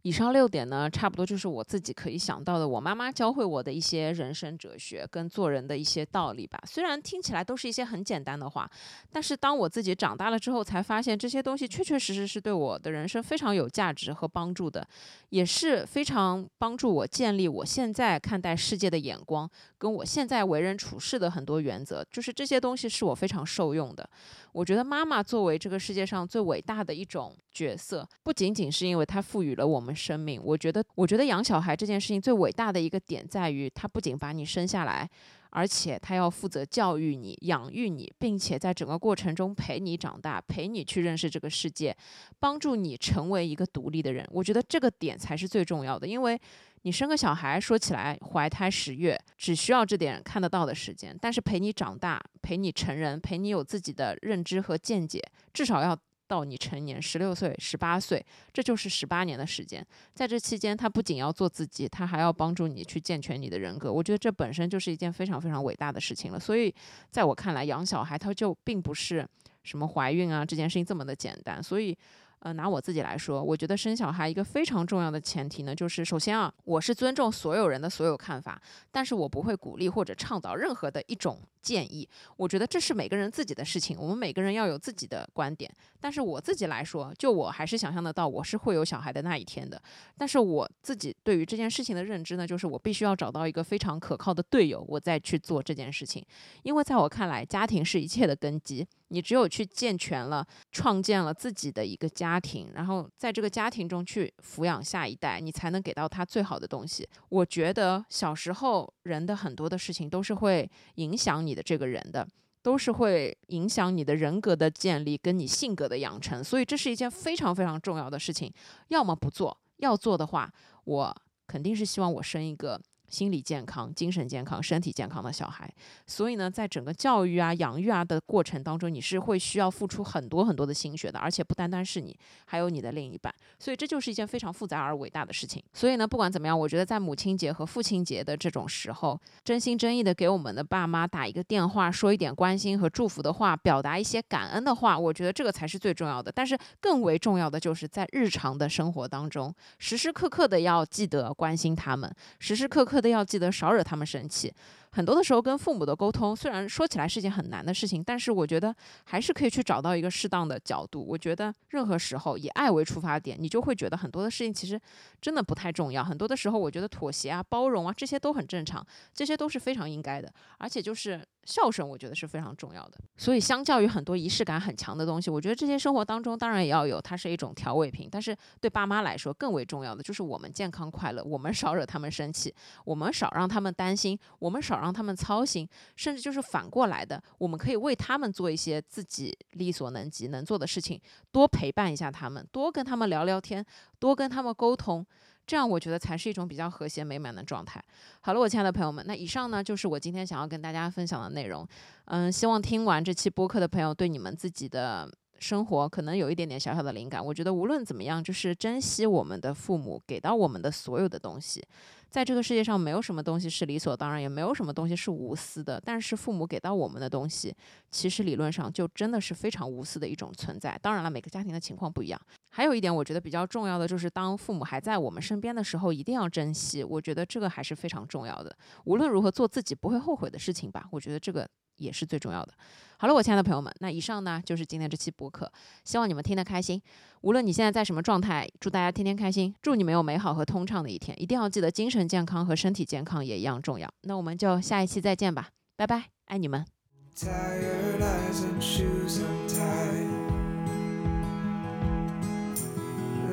以上六点呢，差不多就是我自己可以想到的，我妈妈教会我的一些人生哲学跟做人的一些道理吧。虽然听起来都是一些很简单的话，但是当我自己长大了之后，才发现这些东西确确实实是对我的人生非常有价值和帮助的，也是非常帮助我建立我现在看待世界的眼光，跟我现在为人处事的很多原则，就是这些东西是我非常受用的。我觉得妈妈作为这个世界上最伟大的一种角色，不仅仅是因为她赋予了我们生命。我觉得，我觉得养小孩这件事情最伟大的一个点在于，他不仅把你生下来，而且他要负责教育你、养育你，并且在整个过程中陪你长大，陪你去认识这个世界，帮助你成为一个独立的人。我觉得这个点才是最重要的，因为。你生个小孩，说起来怀胎十月，只需要这点看得到的时间。但是陪你长大，陪你成人，陪你有自己的认知和见解，至少要到你成年，十六岁、十八岁，这就是十八年的时间。在这期间，他不仅要做自己，他还要帮助你去健全你的人格。我觉得这本身就是一件非常非常伟大的事情了。所以，在我看来，养小孩他就并不是什么怀孕啊这件事情这么的简单。所以。呃，拿我自己来说，我觉得生小孩一个非常重要的前提呢，就是首先啊，我是尊重所有人的所有看法，但是我不会鼓励或者倡导任何的一种建议。我觉得这是每个人自己的事情，我们每个人要有自己的观点。但是我自己来说，就我还是想象得到我是会有小孩的那一天的。但是我自己对于这件事情的认知呢，就是我必须要找到一个非常可靠的队友，我再去做这件事情。因为在我看来，家庭是一切的根基。你只有去健全了、创建了自己的一个家庭，然后在这个家庭中去抚养下一代，你才能给到他最好的东西。我觉得小时候人的很多的事情都是会影响你的这个人的，都是会影响你的人格的建立跟你性格的养成，所以这是一件非常非常重要的事情。要么不做，要做的话，我肯定是希望我生一个。心理健康、精神健康、身体健康的小孩。所以呢，在整个教育啊、养育啊的过程当中，你是会需要付出很多很多的心血的，而且不单单是你，还有你的另一半。所以这就是一件非常复杂而伟大的事情。所以呢，不管怎么样，我觉得在母亲节和父亲节的这种时候，真心真意的给我们的爸妈打一个电话，说一点关心和祝福的话，表达一些感恩的话，我觉得这个才是最重要的。但是更为重要的就是在日常的生活当中，时时刻刻的要记得关心他们，时时刻刻要记得少惹他们生气。很多的时候跟父母的沟通，虽然说起来是件很难的事情，但是我觉得还是可以去找到一个适当的角度。我觉得任何时候以爱为出发点，你就会觉得很多的事情其实真的不太重要。很多的时候，我觉得妥协啊、包容啊，这些都很正常，这些都是非常应该的，而且就是。孝顺我觉得是非常重要的，所以相较于很多仪式感很强的东西，我觉得这些生活当中当然也要有，它是一种调味品。但是对爸妈来说更为重要的就是我们健康快乐，我们少惹他们生气，我们少让他们担心，我们少让他们操心，甚至就是反过来的，我们可以为他们做一些自己力所能及能做的事情，多陪伴一下他们，多跟他们聊聊天，多跟他们沟通。这样我觉得才是一种比较和谐美满的状态。好了，我亲爱的朋友们，那以上呢就是我今天想要跟大家分享的内容。嗯，希望听完这期播客的朋友对你们自己的。生活可能有一点点小小的灵感，我觉得无论怎么样，就是珍惜我们的父母给到我们的所有的东西。在这个世界上，没有什么东西是理所当然，也没有什么东西是无私的。但是父母给到我们的东西，其实理论上就真的是非常无私的一种存在。当然了，每个家庭的情况不一样。还有一点，我觉得比较重要的就是，当父母还在我们身边的时候，一定要珍惜。我觉得这个还是非常重要的。无论如何，做自己不会后悔的事情吧。我觉得这个。也是最重要的。好了，我亲爱的朋友们，那以上呢就是今天这期播客，希望你们听得开心。无论你现在在什么状态，祝大家天天开心，祝你们有美好和通畅的一天。一定要记得，精神健康和身体健康也一样重要。那我们就下一期再见吧，拜拜，爱你们。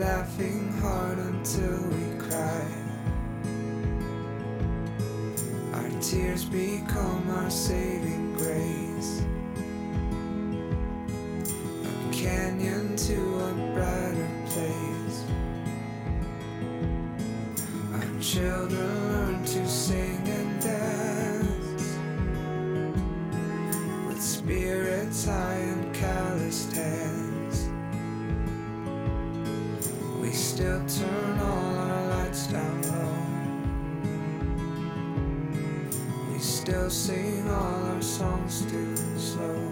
Laughing hard until we cry tears become our saving grace. A canyon to a brighter place. Our children learn to sing and dance with spirits high and calloused hands. We still turn still sing all our songs too slow.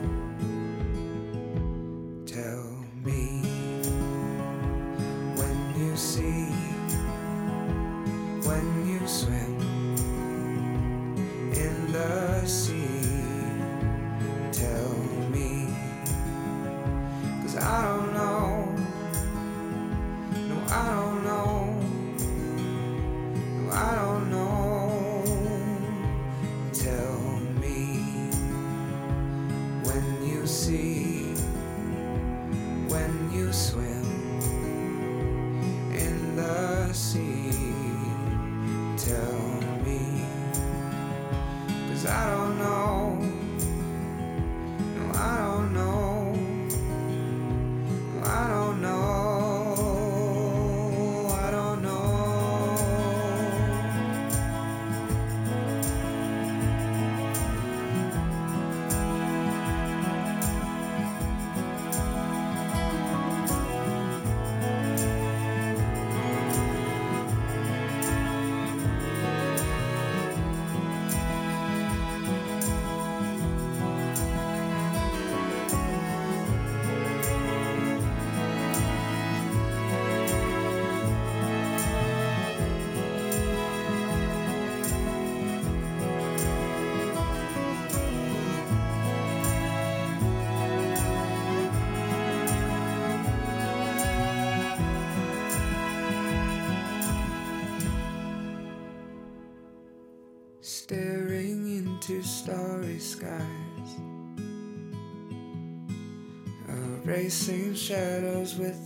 Erasing shadows with